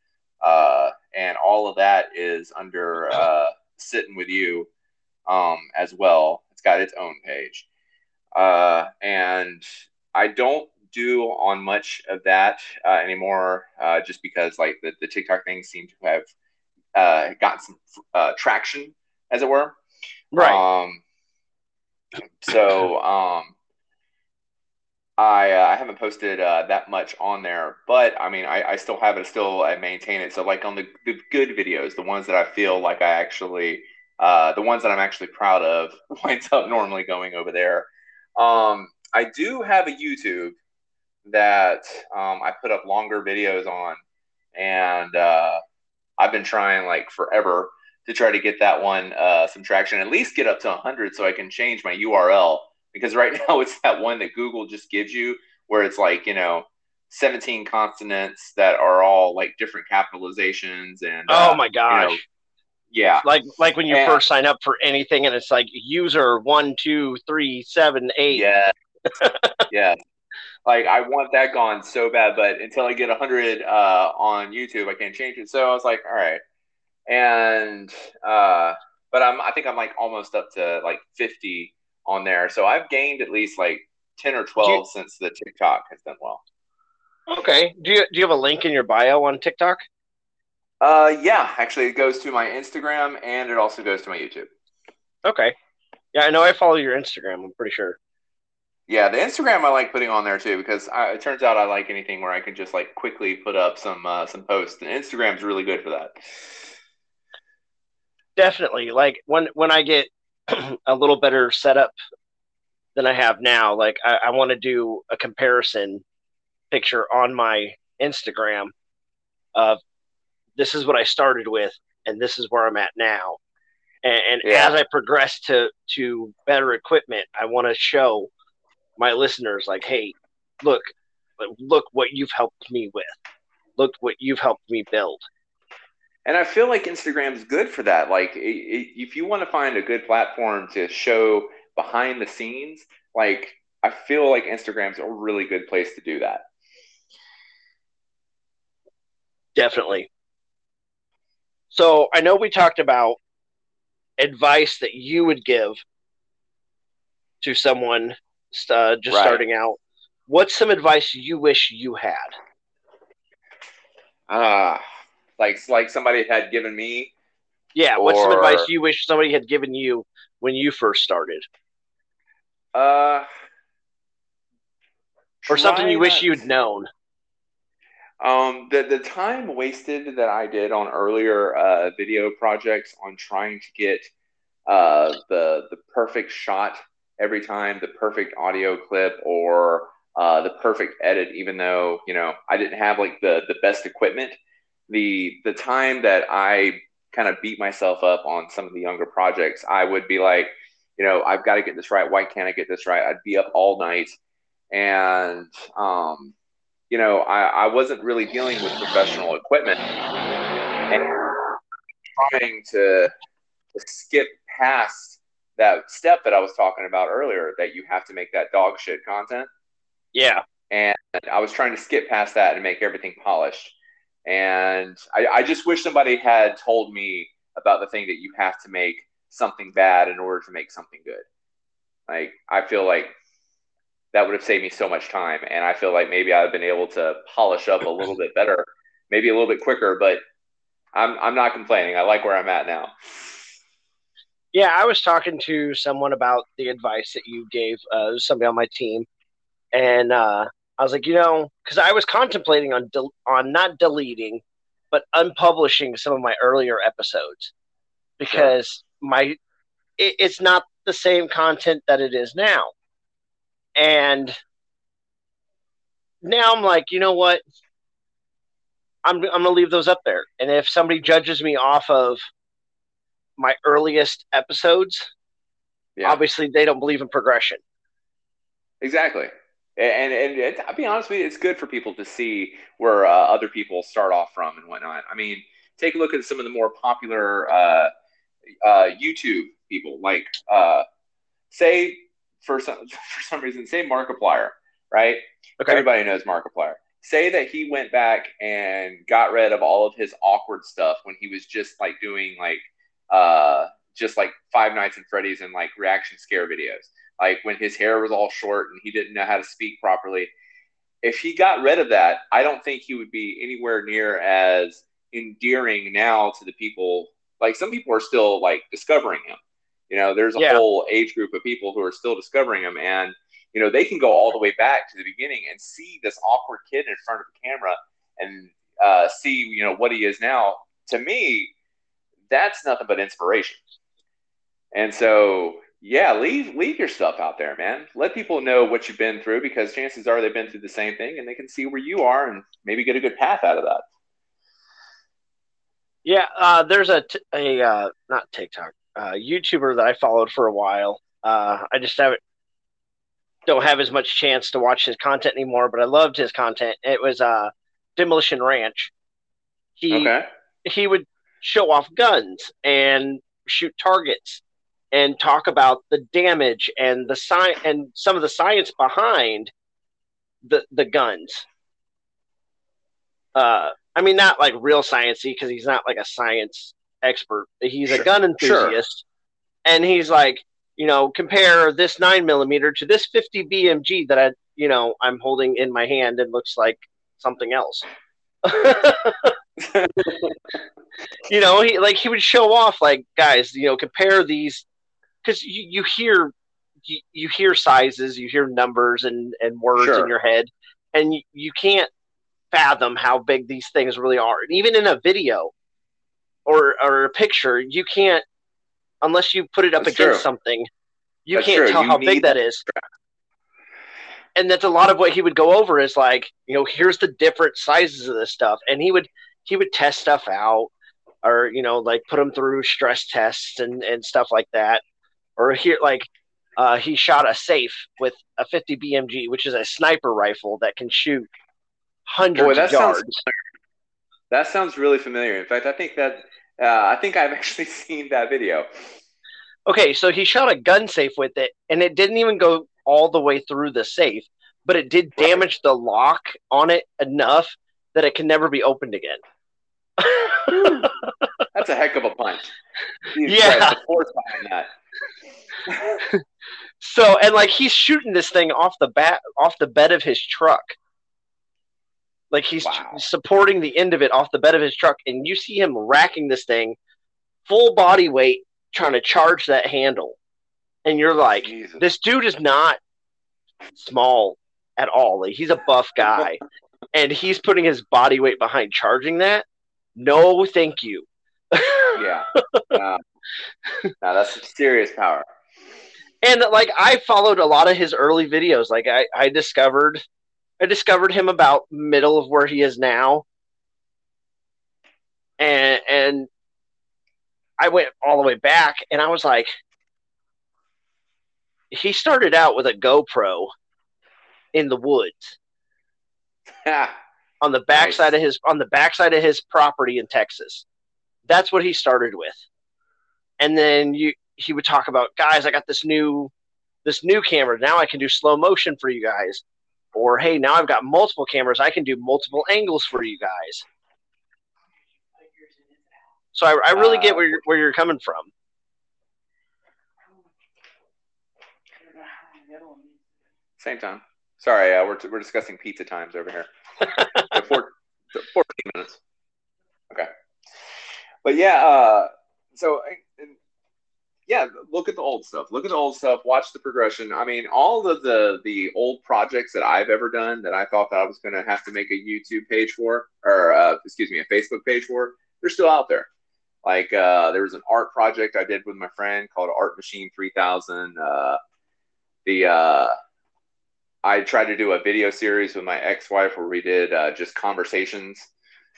uh, and all of that is under uh, sitting with you um, as well. It's got its own page. Uh, and I don't do on much of that uh, anymore uh, just because like the, the TikTok things seem to have uh, gotten some uh, traction, as it were. Right. Um, so um, I uh, I haven't posted uh, that much on there, but I mean I, I still have it, still I maintain it. So like on the, the good videos, the ones that I feel like I actually uh, the ones that I'm actually proud of [LAUGHS] winds up normally going over there. Um, I do have a YouTube that um, I put up longer videos on, and uh, I've been trying like forever to try to get that one uh, some traction, at least get up to 100 so I can change my URL. Because right [LAUGHS] now it's that one that Google just gives you where it's like, you know, 17 consonants that are all like different capitalizations and oh uh, my gosh! know, yeah like like when you Yeah. first sign up for anything, and it's like user one two three seven eight. Yeah. [LAUGHS] yeah. Like I want that gone so bad, but until I get 100 uh, on YouTube, I can't change it. So I was like, all right. And uh, but I'm I think I'm like almost up to like 50 on there. So I've gained at least like 10 or 12 since the TikTok has done well. Okay. Do you do you have a link in your bio on TikTok? Uh, yeah, actually, it goes to my Instagram and it also goes to my YouTube. Okay. Yeah, I know I follow your Instagram. I'm pretty sure. Yeah, the Instagram I like putting on there too because I, it turns out I like anything where I can just like quickly put up some uh, some posts, and Instagram's really good for that. Definitely. Like when when I get [CLEARS THROAT] a little better setup than I have now, like I, I want to do a comparison picture on my Instagram of this is what I started with and this is where I'm at now. And, and Yeah. as I progress to to better equipment, I want to show my listeners like, hey, look, look what you've helped me with. Look what you've helped me build. And I feel like Instagram's good for that. Like, if you want to find a good platform to show behind the scenes, like, I feel like Instagram's a really good place to do that. Definitely. So I know we talked about advice that you would give to someone uh, just Right. starting out. What's some advice you wish you had? Ah, like, like somebody had given me. Yeah, what's some advice you wish somebody had given you when you first started, Uh, or something you wish you'd known? Um, the the time wasted that I did on earlier uh, video projects on trying to get uh, the the perfect shot every time, the perfect audio clip, or uh, the perfect edit, even though you know I didn't have like the the best equipment. The the time that I kind of beat myself up on some of the younger projects, I would be like, you know, I've got to get this right. Why can't I get this right? I'd be up all night, and um, you know, I, I wasn't really dealing with professional equipment and trying to, to skip past that step that I was talking about earlier that you have to make that dog shit content. Yeah, And I was trying to skip past that and make everything polished. And I, I just wish somebody had told me about the thing that you have to make something bad in order to make something good. Like, I feel like that would have saved me so much time. And I feel like maybe I've been able to polish up a little bit better, maybe a little bit quicker, but I'm, I'm not complaining. I like where I'm at now. Yeah. I was talking to someone about the advice that you gave uh, somebody on my team, and uh, I was like, you know, because I was contemplating on del- on not deleting, but unpublishing some of my earlier episodes because my it, it's not the same content that it is now, and now I'm like, you know what? I'm I'm gonna leave those up there, and if somebody judges me off of my earliest episodes, Yeah. obviously they don't believe in progression. Exactly. And and it, I'll be honest with you, it's good for people to see where uh, other people start off from and whatnot. I mean, take a look at some of the more popular uh, uh, YouTube people, like uh, say for some [LAUGHS] for some reason, say Markiplier, right? Okay. Everybody knows Markiplier. Say that he went back and got rid of all of his awkward stuff when he was just like doing like uh, just like Five Nights at Freddy's and like reaction scare videos like when his hair was all short and he didn't know how to speak properly. If he got rid of that, I don't think he would be anywhere near as endearing now to the people. Like some people are still like discovering him. You know, there's a Yeah. whole age group of people who are still discovering him, and you know they can go all the way back to the beginning and see this awkward kid in front of the camera and uh, see you know what he is now. To me, that's nothing but inspiration. And so yeah, leave leave your stuff out there, man. Let people know what you've been through because chances are they've been through the same thing and they can see where you are and maybe get a good path out of that. Yeah, uh, there's a t- a uh, not TikTok, uh, YouTuber that I followed for a while. Uh, I just haven't don't have as much chance to watch his content anymore, but I loved his content. It was uh, Demolition Ranch. He Okay. he would show off guns and shoot targets and talk about the damage and the science and some of the science behind the the guns. Uh, I mean, not like real sciencey because he's not like a science expert. He's a Sure. gun Sure. enthusiast, and he's like, you know, compare this nine millimeter to this fifty BMG that I, you know, I'm holding in my hand and looks like something else. [LAUGHS] [LAUGHS] you know, he like he would show off like guys, you know, compare these because you, you hear you, you hear sizes, you hear numbers and and words Sure. in your head, and you, you can't fathom how big these things really are. And even in a video or or a picture, you can't unless you put it up That's against true. something. You That's can't true. tell You how big that is. And that's a lot of what he would go over is like, you know, here's the different sizes of this stuff, and he would he would test stuff out, or you know, like put them through stress tests and and stuff like that, or here like uh, he shot a safe with a 50 BMG, which is a sniper rifle that can shoot hundreds Boy, that of sounds yards. That sounds really familiar. In fact, I think that uh, I think I've [LAUGHS] actually seen that video. Okay, so he shot a gun safe with it, and it didn't even go all the way through the safe, but it did damage the lock on it enough that it can never be opened again. [LAUGHS] That's a heck of a punch. Yeah. Christ, force behind that. [LAUGHS] so, and like he's shooting this thing off the bat, off the bed of his truck. Like he's Wow. supporting the end of it off the bed of his truck, and you see him racking this thing full body weight, trying to charge that handle. And you're like, Jesus. this dude is not small at all. Like he's a buff guy, [LAUGHS] and he's putting his body weight behind charging that. No, thank you. yeah. Uh, no, that's some serious power. and like I followed a lot of his early videos. Like I, I discovered, I discovered him about middle of where he is now, and and I went all the way back, and I was like, he started out with a GoPro in the woods. Ha. [LAUGHS] on the backside of his on the backside of his property in Texas. That's what he started with. And then you he would talk about, guys, I got this new this new camera. Now I can do slow motion for you guys. Or hey, now I've got multiple cameras. I can do multiple angles for you guys. So I, I really get Uh, where you're, where you're coming from. Same time. Sorry, uh, we're, we're discussing pizza times over here. [LAUGHS] Four, 14 minutes. Okay. But yeah, uh, so and, yeah, look at the old stuff. Look at the old stuff. Watch the progression. I mean, all of the the old projects that I've ever done that I thought that I was going to have to make a YouTube page for, or uh, excuse me, a Facebook page for, they're still out there. Like uh, there was an art project I did with my friend called Art Machine 3000. Uh, the uh, I tried to do a video series with my ex-wife where we did uh, just conversations.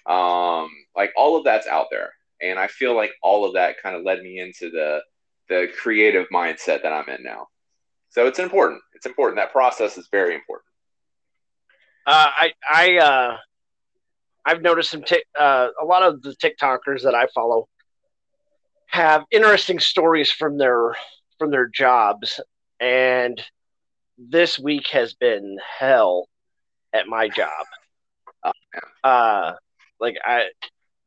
Um, like all of that's out there, and I feel like all of that kind of led me into the the creative mindset that I'm in now. So it's important. It's important. That process is very important. Uh, I I uh, I've noticed some tic, uh, a lot of the TikTokers that I follow have interesting stories from their from their jobs, and this week has been hell at my job. Oh, Uh, like I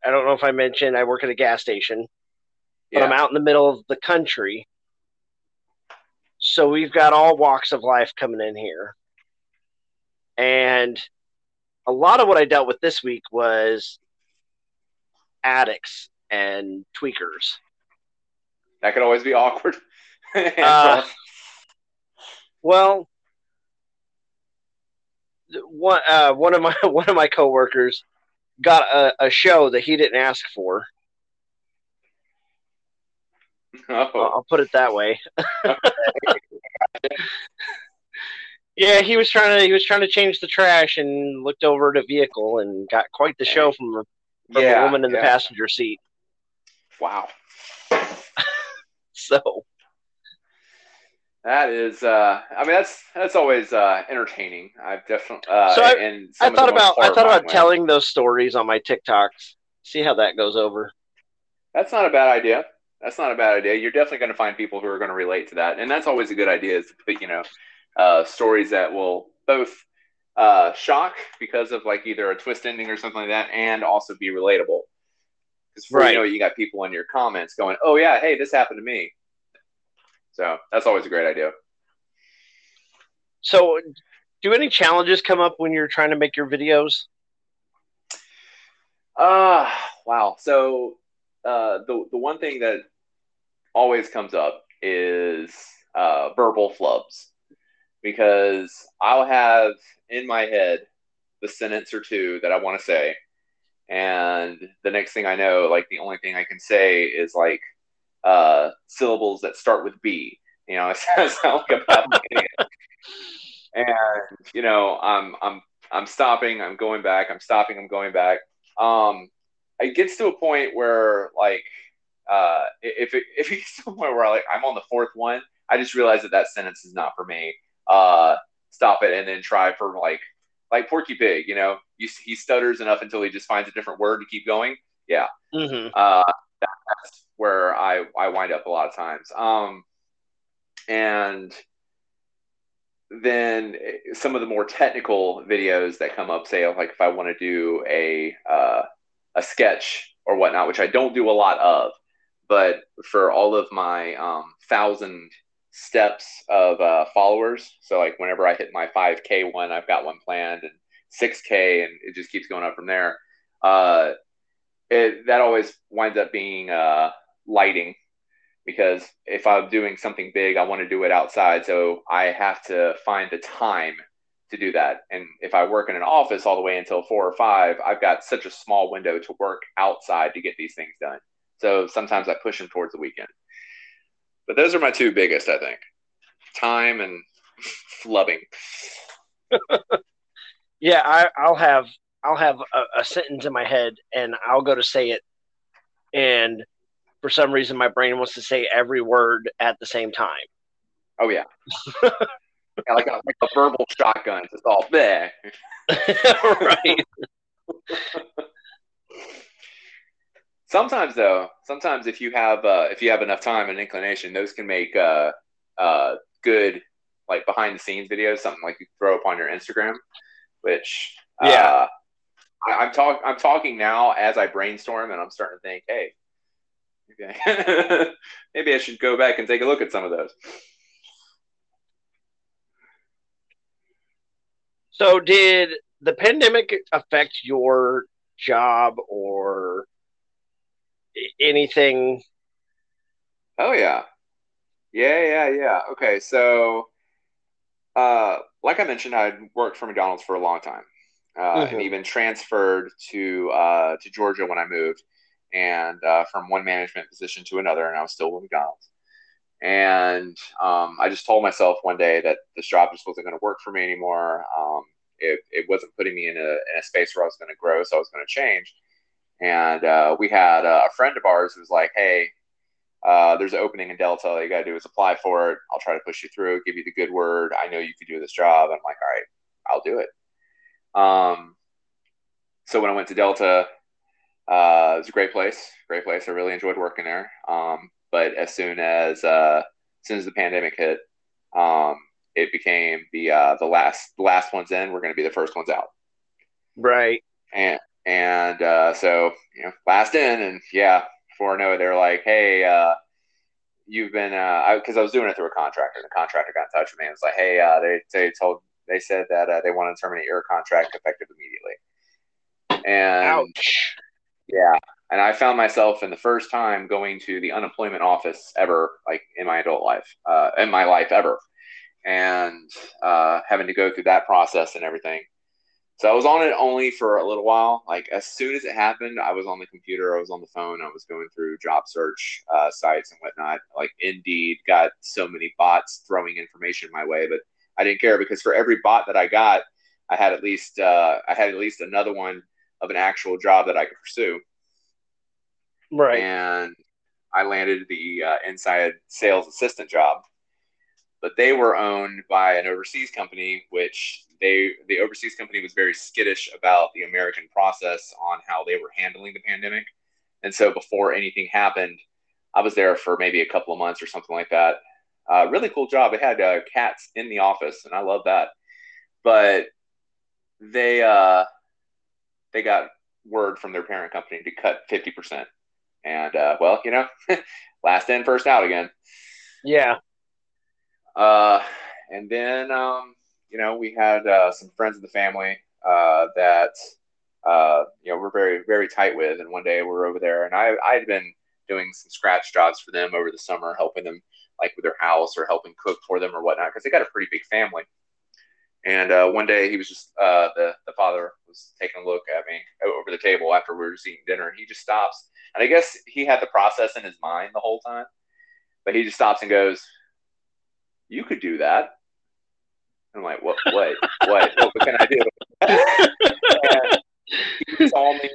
I don't know if I mentioned I work at a gas station, but Yeah. I'm out in the middle of the country. So we've got all walks of life coming in here. And a lot of what I dealt with this week was addicts and tweakers. That could always be awkward. [LAUGHS] Uh, rough. Well, one uh, one of my [LAUGHS] one of my coworkers got a, a show that he didn't ask for. I'll, oh, I'll put it that way. [LAUGHS] yeah, he was trying to he was trying to change the trash and looked over at a vehicle and got quite the show from from yeah, a woman in the passenger seat. Wow. [LAUGHS] So That is, uh, I mean, that's that's always uh, entertaining. I've definitely. Uh, So I- and I thought about I thought about telling those stories on my TikToks. See how that goes over. That's not a bad idea. That's not a bad idea. You're definitely going to find people who are going to relate to that, and that's always a good idea. Is to put, you know, uh, stories that will both uh, shock because of like either a twist ending or something like that, and also be relatable. Because Right. you know, you got people in your comments going, "Oh yeah, hey, this happened to me." So that's always a great idea. So, do any challenges come up when you're trying to make your videos? Uh wow. So uh, the the one thing that always comes up is uh, verbal flubs because I'll have in my head the sentence or two that I want to say, and the next thing I know, like the only thing I can say is like uh, syllables that start with B. You know, [LAUGHS] it sounds like a [LAUGHS] and you know, I'm I'm I'm stopping, I'm going back, I'm stopping, I'm going back. Um, it gets to a point where like uh, if it, if it gets to a point where like I'm on the fourth one, I just realize that that sentence is not for me. Uh, stop it and then try for like like Porky Pig. You know, you, he stutters enough until he just finds a different word to keep going. Yeah, Mm-hmm. uh, where I I wind up a lot of times. Um, and then some of the more technical videos that come up, say like if I want to do a uh, a sketch or whatnot, which I don't do a lot of, but for all of my um, thousand steps of uh, followers, so like whenever I hit my 5K one, I've got one planned, and 6K, and it just keeps going up from there. Uh, it, that always winds up being uh, lighting because if I'm doing something big, I want to do it outside. So I have to find the time to do that. And if I work in an office all the way until four or five, I've got such a small window to work outside to get these things done. So sometimes I push them towards the weekend. But those are my two biggest, I think time and [LAUGHS] flubbing. [LAUGHS] Yeah, I, I'll have I'll have a, a sentence in my head, and I'll go to say it, and for some reason, my brain wants to say every word at the same time. Oh, yeah. [LAUGHS] yeah like, a, like a verbal shotgun. It's all there. [LAUGHS] right. [LAUGHS] sometimes though sometimes if you have uh, if you have enough time and inclination those can make uh, uh, good like behind the scenes videos something like you throw up on your instagram which Yeah. uh, I, i'm talking i'm talking now as i brainstorm and i'm starting to think hey maybe I, [LAUGHS] maybe I should go back and take a look at some of those So, did the pandemic affect your job or anything? Oh yeah. Yeah, yeah, yeah. Okay, so uh like I mentioned, I'd worked for McDonald's for a long time. Uh, and Mhm. even transferred to uh, to Georgia when I moved, and uh, from one management position to another, and I was still with McDonald's. And um, I just told myself one day that this job just wasn't going to work for me anymore. Um, it, it wasn't putting me in a, in a space where I was going to grow, so I was going to change. And uh, we had a friend of ours who was like, "Hey, uh, there's an opening in Delta. All you got to do is apply for it. I'll try to push you through, give you the good word. I know you could do this job." I'm like, "All right, I'll do it." Um, so when I went to Delta, uh, it was a great place. Great place. I really enjoyed working there. Um, but as soon as uh, as soon as the pandemic hit, um, it became the uh, the last the last ones in. We're going to be the first ones out. Right. And and uh, so you know, last in, and yeah, before I know it, they're like, "Hey, uh, you've been," because I, was doing it through a contractor, and the contractor got in touch with me and was like, "Hey, uh, they they told they said that uh, they want to terminate your contract effective immediately." And Ouch. Yeah, and I found myself in the first time going to the unemployment office ever, like in my adult life, uh, in my life ever, and uh, having to go through that process and everything. So I was on it only for a little while. Like as soon as it happened, I was on the computer, I was on the phone, I was going through job search uh, sites and whatnot. Like Indeed got so many bots throwing information my way, but I didn't care because for every bot that I got, I had at least uh, I had at least another one of an actual job that I could pursue. Right. And I landed the uh, inside sales assistant job. But they were owned by an overseas company, which they the overseas company was very skittish about the American process on how they were handling the pandemic. And so before anything happened, I was there for maybe a couple of months or something like that. Uh, really cool job. It had uh, cats in the office, and I love that. But they uh, they got word from their parent company to cut fifty percent, and uh, well, you know, [LAUGHS] last in, first out again. Yeah. Uh, and then, um, you know, we had uh, some friends of the family uh, that uh, you know, we're very, very tight with. And one day we we're over there, and I, I had been doing some scratch jobs for them over the summer, helping them like with their house or helping cook for them or whatnot, because they got a pretty big family. And uh, one day he was just uh, the the father was taking a look at me over the table after we were just eating dinner, and he just stops. And I guess he had the process in his mind the whole time, but he just stops and goes, "You could do that." I'm like, "What? What? what? What can I do?" [LAUGHS] he saw me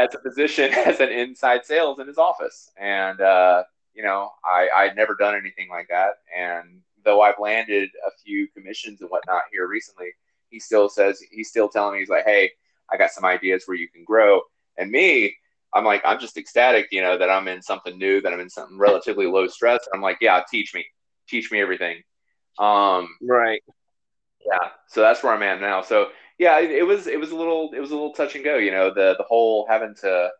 as a position [LAUGHS] as an inside sales in his office, and uh, you know, I I'd never done anything like that, and though I've landed a few commissions and whatnot here recently, he still says he's still telling me he's like, hey, I got some ideas where you can grow. And me, I'm like, I'm just ecstatic, you know, that I'm in something new, that I'm in something relatively low stress. I'm like, yeah, teach me, teach me everything. Um, right. Yeah. So that's where I'm at now. So yeah, it, it was it was a little it was a little touch and go. You know, the the whole having to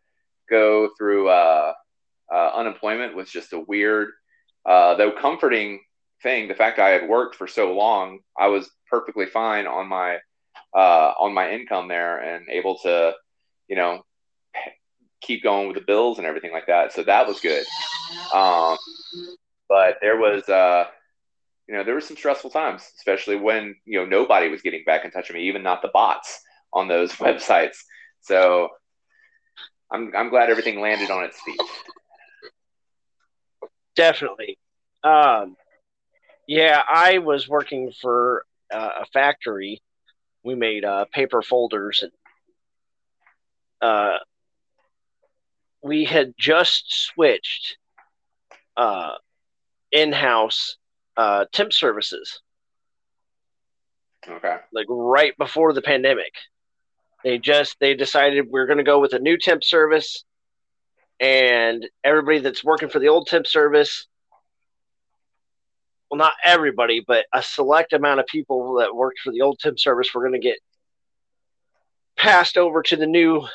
go through uh, uh, unemployment was just a weird, uh, though comforting thing. The fact I had worked for so long, I was perfectly fine on my uh, on my income there and able to, you know, keep going with the bills and everything like that. So that was good. Um, but there was, uh, you know, there were some stressful times, especially when you know nobody was getting back in touch with me, even not the bots on those [LAUGHS] websites. So I'm I'm glad everything landed on its feet. Definitely. Um, yeah, I was working for uh, a factory. We made uh, paper folders, and uh, we had just switched uh, in-house uh, temp services. Okay. Like right before the pandemic, they just they decided we're going to go with a new temp service, and everybody that's working for the old temp service well, not everybody, but a select amount of people that worked for the old temp service were going to get passed over to the new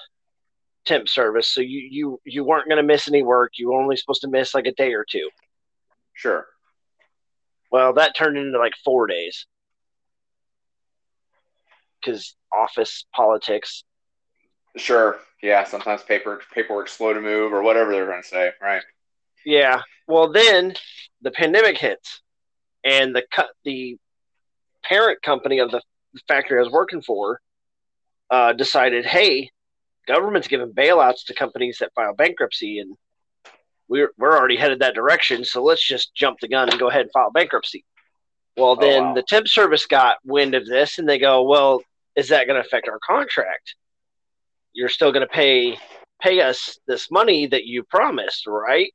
temp service. So you you you weren't going to miss any work. You were only supposed to miss like a day or two. Sure. Well, that turned into like four days because office politics. Sure. Yeah. Sometimes paper paperwork's slow to move or whatever they're going to say. Right. Yeah. Well, then the pandemic hits and the the parent company of the factory I was working for uh, decided, hey, government's giving bailouts to companies that file bankruptcy, and we're we're already headed that direction. So let's just jump the gun and go ahead and file bankruptcy. Well, oh, then oh, wow. the temp service got wind of this, and they go, well, is that going to affect our contract? You're still going to pay pay us this money that you promised, right?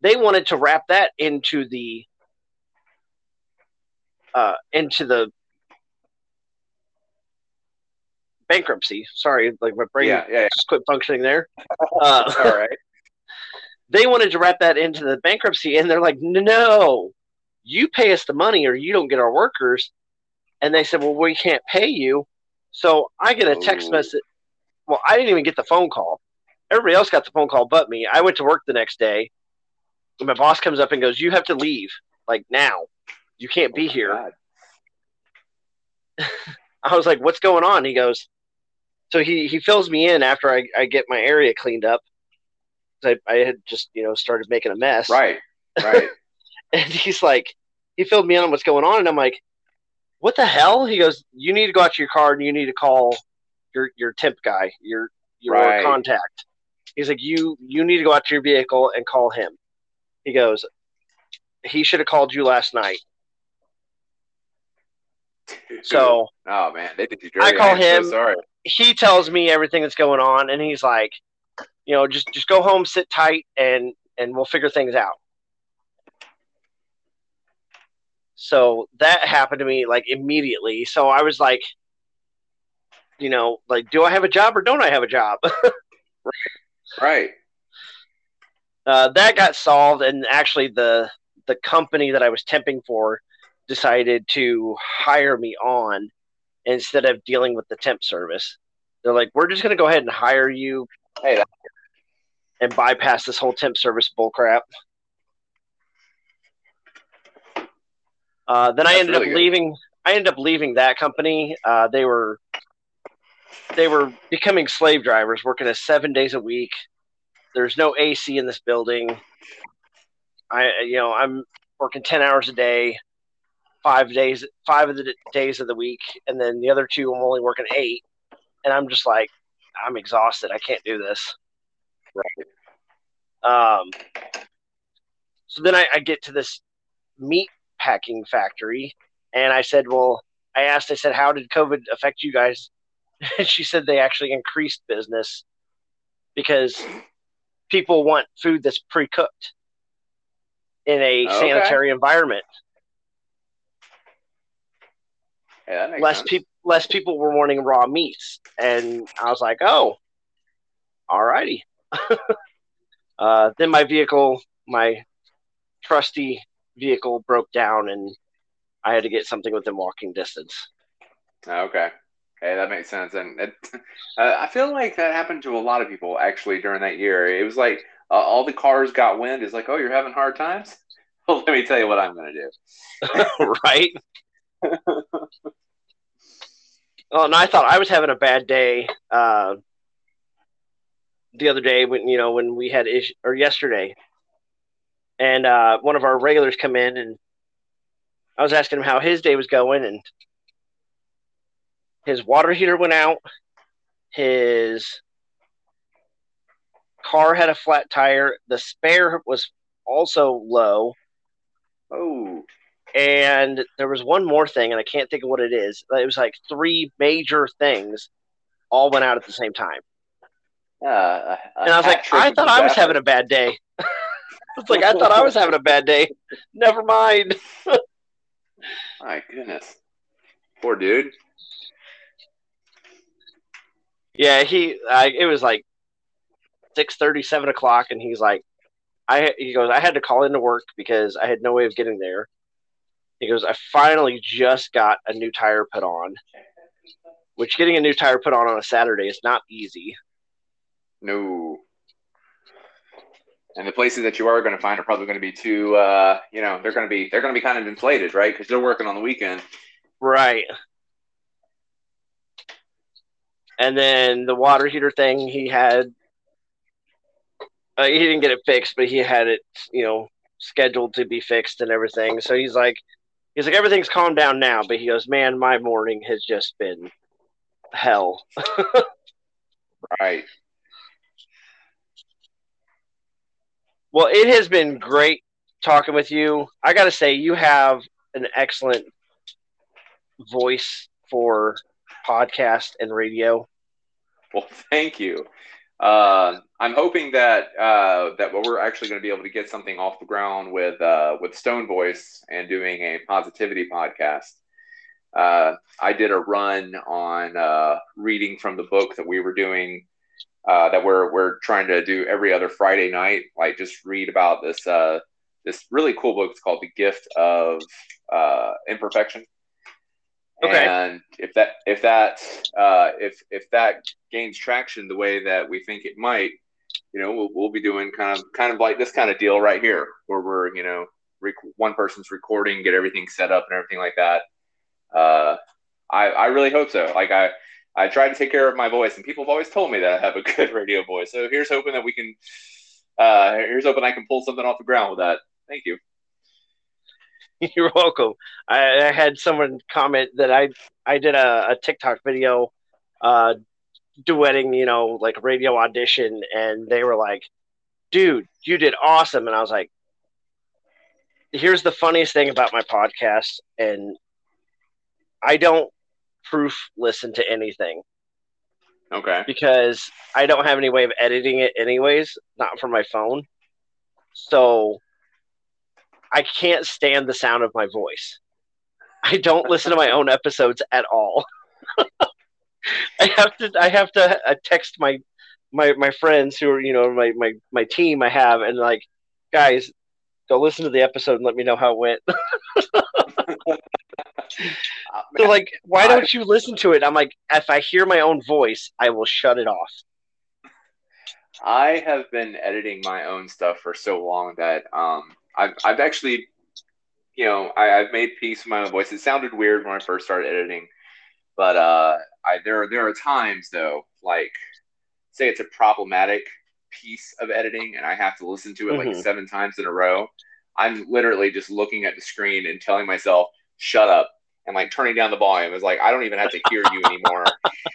They wanted to wrap that into the uh, into the bankruptcy. Sorry, like my brain yeah, yeah, yeah. just quit functioning there. [LAUGHS] Uh, All right. [LAUGHS] They wanted to wrap that into the bankruptcy, and they're like, "No, you pay us the money, or you don't get our workers." And they said, "Well, we can't pay you." So I get a text Ooh. message. Well, I didn't even get the phone call. Everybody else got the phone call but me. I went to work the next day. And my boss comes up and goes, "You have to leave like now." You can't be oh here. [LAUGHS] I was like, what's going on? He goes, so he, he fills me in after I, I get my area cleaned up. I, I had just, you know, started making a mess. Right. Right. [LAUGHS] and he's like, he filled me in on what's going on. And I'm like, what the hell? He goes, you need to go out to your car and you need to call your, your temp guy, your, your right. contact. He's like, you, you need to go out to your vehicle and call him. He goes, he should have called you last night. So, oh man, they did you dirty. I call him. So sorry. He tells me everything that's going on, and he's like, you know, just just go home, sit tight, and and we'll figure things out. So that happened to me like immediately. So I was like, you know, like, do I have a job or don't I have a job? [LAUGHS] right. Uh, that got solved, and actually, the the company that I was temping for decided to hire me on instead of dealing with the temp service. They're like, we're just going to go ahead and hire you hey, and bypass this whole temp service bullcrap. Uh, then That's I ended really up leaving. I ended up leaving that company. Uh, they were they were becoming slave drivers, working a seven days a week. There's no AC in this building. I, you know, I'm working ten hours a day, five days, five of the days of the week, and then the other two I'm only working eight, and I'm just like, I'm exhausted. I can't do this. Right. Um. So then I, I get to this meat packing factory, and I said, "Well, I asked. I said, how did COVID affect you guys?" And [LAUGHS] she said they actually increased business because people want food that's pre-cooked in a Okay. sanitary environment. Yeah, less people less people were wanting raw meats and i was like oh alrighty [LAUGHS] uh, then my vehicle my trusty vehicle broke down and i had to get something within walking distance Okay. Okay, that makes sense. And it, [LAUGHS] uh, I feel like that happened to a lot of people actually during that year. It was like uh, all the cars got wind. It's like, oh, you're having hard times? Well, [LAUGHS] let me tell you what I'm going to do. right [LAUGHS] oh and i thought i was having a bad day uh, the other day when you know when we had ish or yesterday. And uh, one of our regulars come in and i was asking him how his day was going and his water heater went out. His car had a flat tire. The spare was also low. Oh, and there was one more thing and i can't think of what it is it was like three major things all went out at the same time. Uh, and [LAUGHS] i was like i thought i was having a bad day. It's like i thought i was having a bad day. Never mind. [LAUGHS] My goodness. Poor dude. yeah he I, it was like six thirty, seven o'clock and he's like i he goes i had to call into work because i had no way of getting there he goes i finally just got a new tire put on which getting a new tire put on on a saturday is not easy No. And the places that you are going to find are probably going to be too, uh, you know, they're going to be they're going to be kind of inflated, right? Because they're working on the weekend. Right. And then the water heater thing, he had, uh, he didn't get it fixed, but he had it, you know, scheduled to be fixed and everything. So he's like, he's like, everything's calmed down now. But he goes, man, my morning has just been hell. [LAUGHS] Right. Well, it has been great talking with you. I got to say, you have an excellent voice for podcast and radio. Well, thank you. Uh, I'm hoping that uh, that we're actually going to be able to get something off the ground with uh, with Stone Voice and doing a positivity podcast. Uh, I did a run on uh, reading from the book that we were doing uh, that we're we're trying to do every other Friday night. Like just read about this this really cool book. It's called The Gift of Imperfection. Okay. And if that if that uh, if if that gains traction the way that we think it might, you know, we'll, we'll be doing kind of kind of like this kind of deal right here, where we're you know rec- one person's recording, get everything set up and everything like that. Uh, I I really hope so. Like I I try to take care of my voice, and people have always told me that I have a [LAUGHS] good radio voice. So here's hoping that we can. Uh, here's hoping I can pull something off the ground with that. Thank you. [LAUGHS] You're welcome. I, I had someone comment that I I did a, a TikTok video, uh, duetting, you know, like radio audition, and they were like, "Dude, you did awesome!" And I was like, "Here's the funniest thing about my podcast, and I don't proof listen to anything Okay. because I don't have any way of editing it, anyways, not from my phone, so." I can't stand the sound of my voice. I don't listen to my own episodes at all. [LAUGHS] I have to I have to uh, text my my my friends who are you know my my my team I have and like guys go listen to the episode and let me know how it went. Uh, [LAUGHS] [LAUGHS] They're like, why don't you listen to it? I'm like, if I hear my own voice, I will shut it off. I have been editing my own stuff for so long that um, I've, I've actually, you know, I, I've made peace with my own voice. It sounded weird when I first started editing, but uh, I there there are times though, like say it's a problematic piece of editing, and I have to listen to it Mhm. like seven times in a row. I'm literally just looking at the screen and telling myself, "Shut up." And like turning down the volume It's like I don't even have to hear you anymore.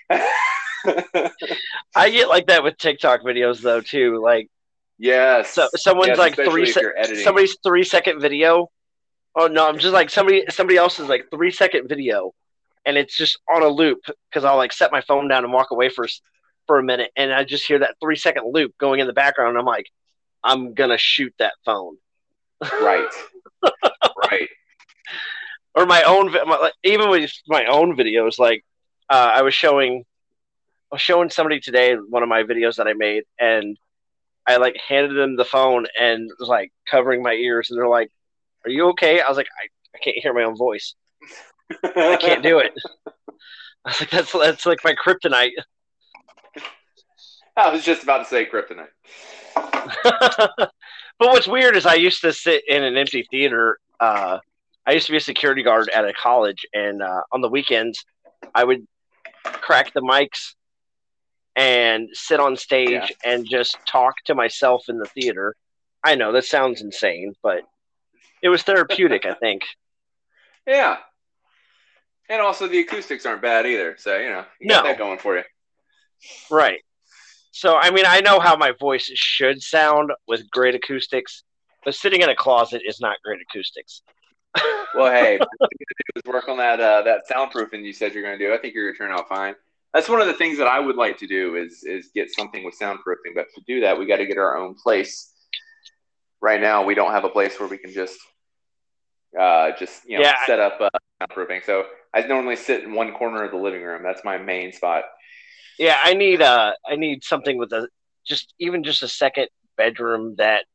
[LAUGHS] [LAUGHS] I get like that with TikTok videos though too. Like yeah, so, someone's Yes, like three se- somebody's three second video. Oh no, I'm just like somebody somebody else's like three second video, and it's just on a loop because I'll like set my phone down and walk away for for a minute, and I just hear that three second loop going in the background. And I'm like, I'm gonna shoot that phone right. [LAUGHS] right. or my own my, like, even with my own videos. Like uh, I was showing, was showing somebody today one of my videos that I made, and I like handed them the phone and was like covering my ears, and they're like, "Are you okay?" I was like, "I, I can't hear my own voice. I can't do it." [LAUGHS] I was like, "That's that's like my kryptonite." I was just about to say kryptonite. [LAUGHS] but what's weird is I used to sit in an empty theater. Uh, I used to be a security guard at a college, and uh, on the weekends, I would crack the mics and sit on stage Yeah. and just talk to myself in the theater. I know that sounds insane, but it was therapeutic. I think. [LAUGHS] Yeah. And also the acoustics aren't bad either. So, you know, you got No. that going for you. Right. So, I mean, I know how my voice should sound with great acoustics, but sitting in a closet is not great acoustics. Well, hey, what you're do is work on that uh, that soundproofing you said you're going to do. I think you're going to turn out fine. That's one of the things that I would like to do is is get something with soundproofing. But to do that, we got to get our own place. Right now, we don't have a place where we can just uh, just you know Yeah. set up uh, soundproofing. So I normally sit in one corner of the living room. That's my main spot. Yeah, I need uh I need something with a just even just a second bedroom that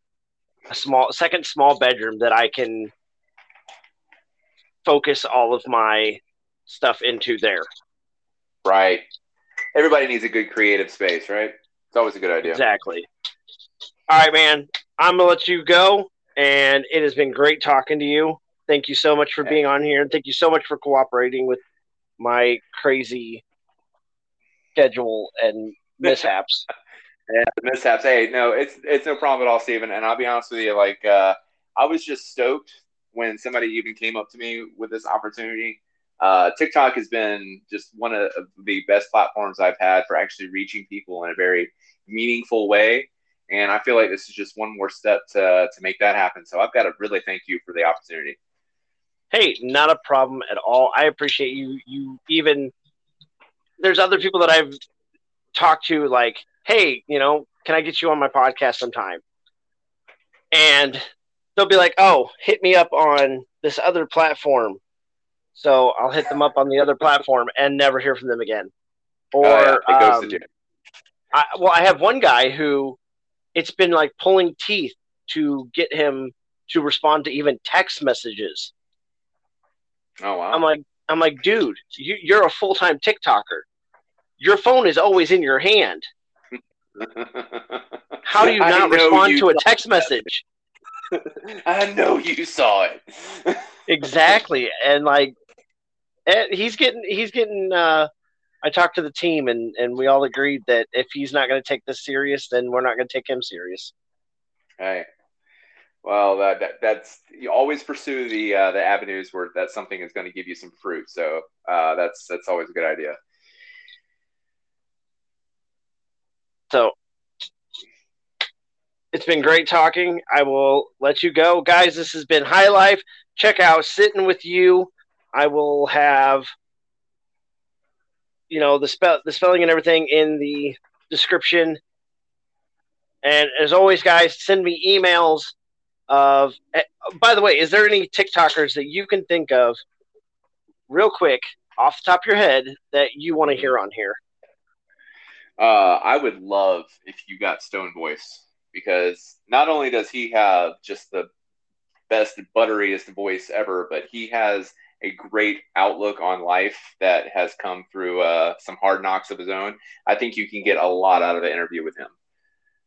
a small second small bedroom that I can focus all of my stuff into there. Right. Everybody needs a good creative space, right? It's always a good idea. Exactly. All right, man. I'm gonna let you go, and it has been great talking to you. Thank you so much for being on here, and thank you so much for cooperating with my crazy schedule and [LAUGHS] mishaps. Yeah, the mishaps. Hey, no, it's it's no problem at all, Steven. And I'll be honest with you, like uh, I was just stoked when somebody even came up to me with this opportunity. Uh, TikTok has been just one of the best platforms I've had for actually reaching people in a very meaningful way. And I feel like this is just one more step to to make that happen. So I've got to really thank you for the opportunity. hey, not a problem at all. I appreciate you. You even there's other people that I've talked to, like, hey, you know, can I get you on my podcast sometime? And they'll be like, oh, hit me up on this other platform. So I'll hit them up on the other platform and never hear from them again. Or Oh, yeah, it goes um, to you. I, well, I have one guy who it's been like pulling teeth to get him to respond to even text messages. Oh wow. I'm like, I'm like, dude, you, you're a full time TikToker. Your phone is always in your hand. [LAUGHS] How do you not respond you to a text message? [LAUGHS] I know you saw it. [LAUGHS] exactly, and like, he's getting, he's getting. uh I talked to the team, and and we all agreed that if he's not going to take this serious, then we're not going to take him serious. Hey, well, that, that that's you always pursue the uh, the avenues where that something is going to give you some fruit. So uh, that's that's always a good idea. So it's been great talking. I will let you go. Guys, this has been High Lyfe. Check out Sitting with You. I will have you know the spell the spelling and everything in the description. And as always, guys, send me emails of eh, by the way, is there any TikTokers that you can think of real quick off the top of your head that you want to hear on here? Uh, I would love if you got Stone Voice because not only does he have just the best butteriest voice ever, but he has a great outlook on life that has come through uh, some hard knocks of his own. I think you can get a lot out of the interview with him.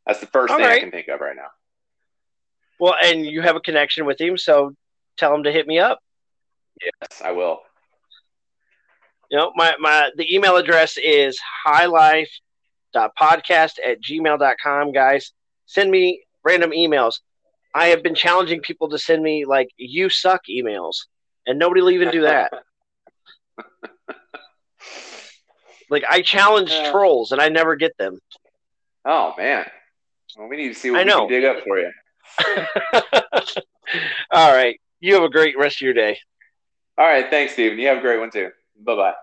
That's the first All thing I can think of right now. Well, and you have a connection with him, so tell him to hit me up. Yes, I will. You know, my, my the email address is highlife.podcast at gmail.com, guys. Send me random emails. I have been challenging people to send me like you suck emails, and nobody will even do that. [LAUGHS] like I challenge Yeah. trolls and I never get them. Oh man. Well, we need to see what I we know. can dig up for you. [LAUGHS] All right. You have a great rest of your day. All right, thanks, Steven. You have a great one too. Bye bye.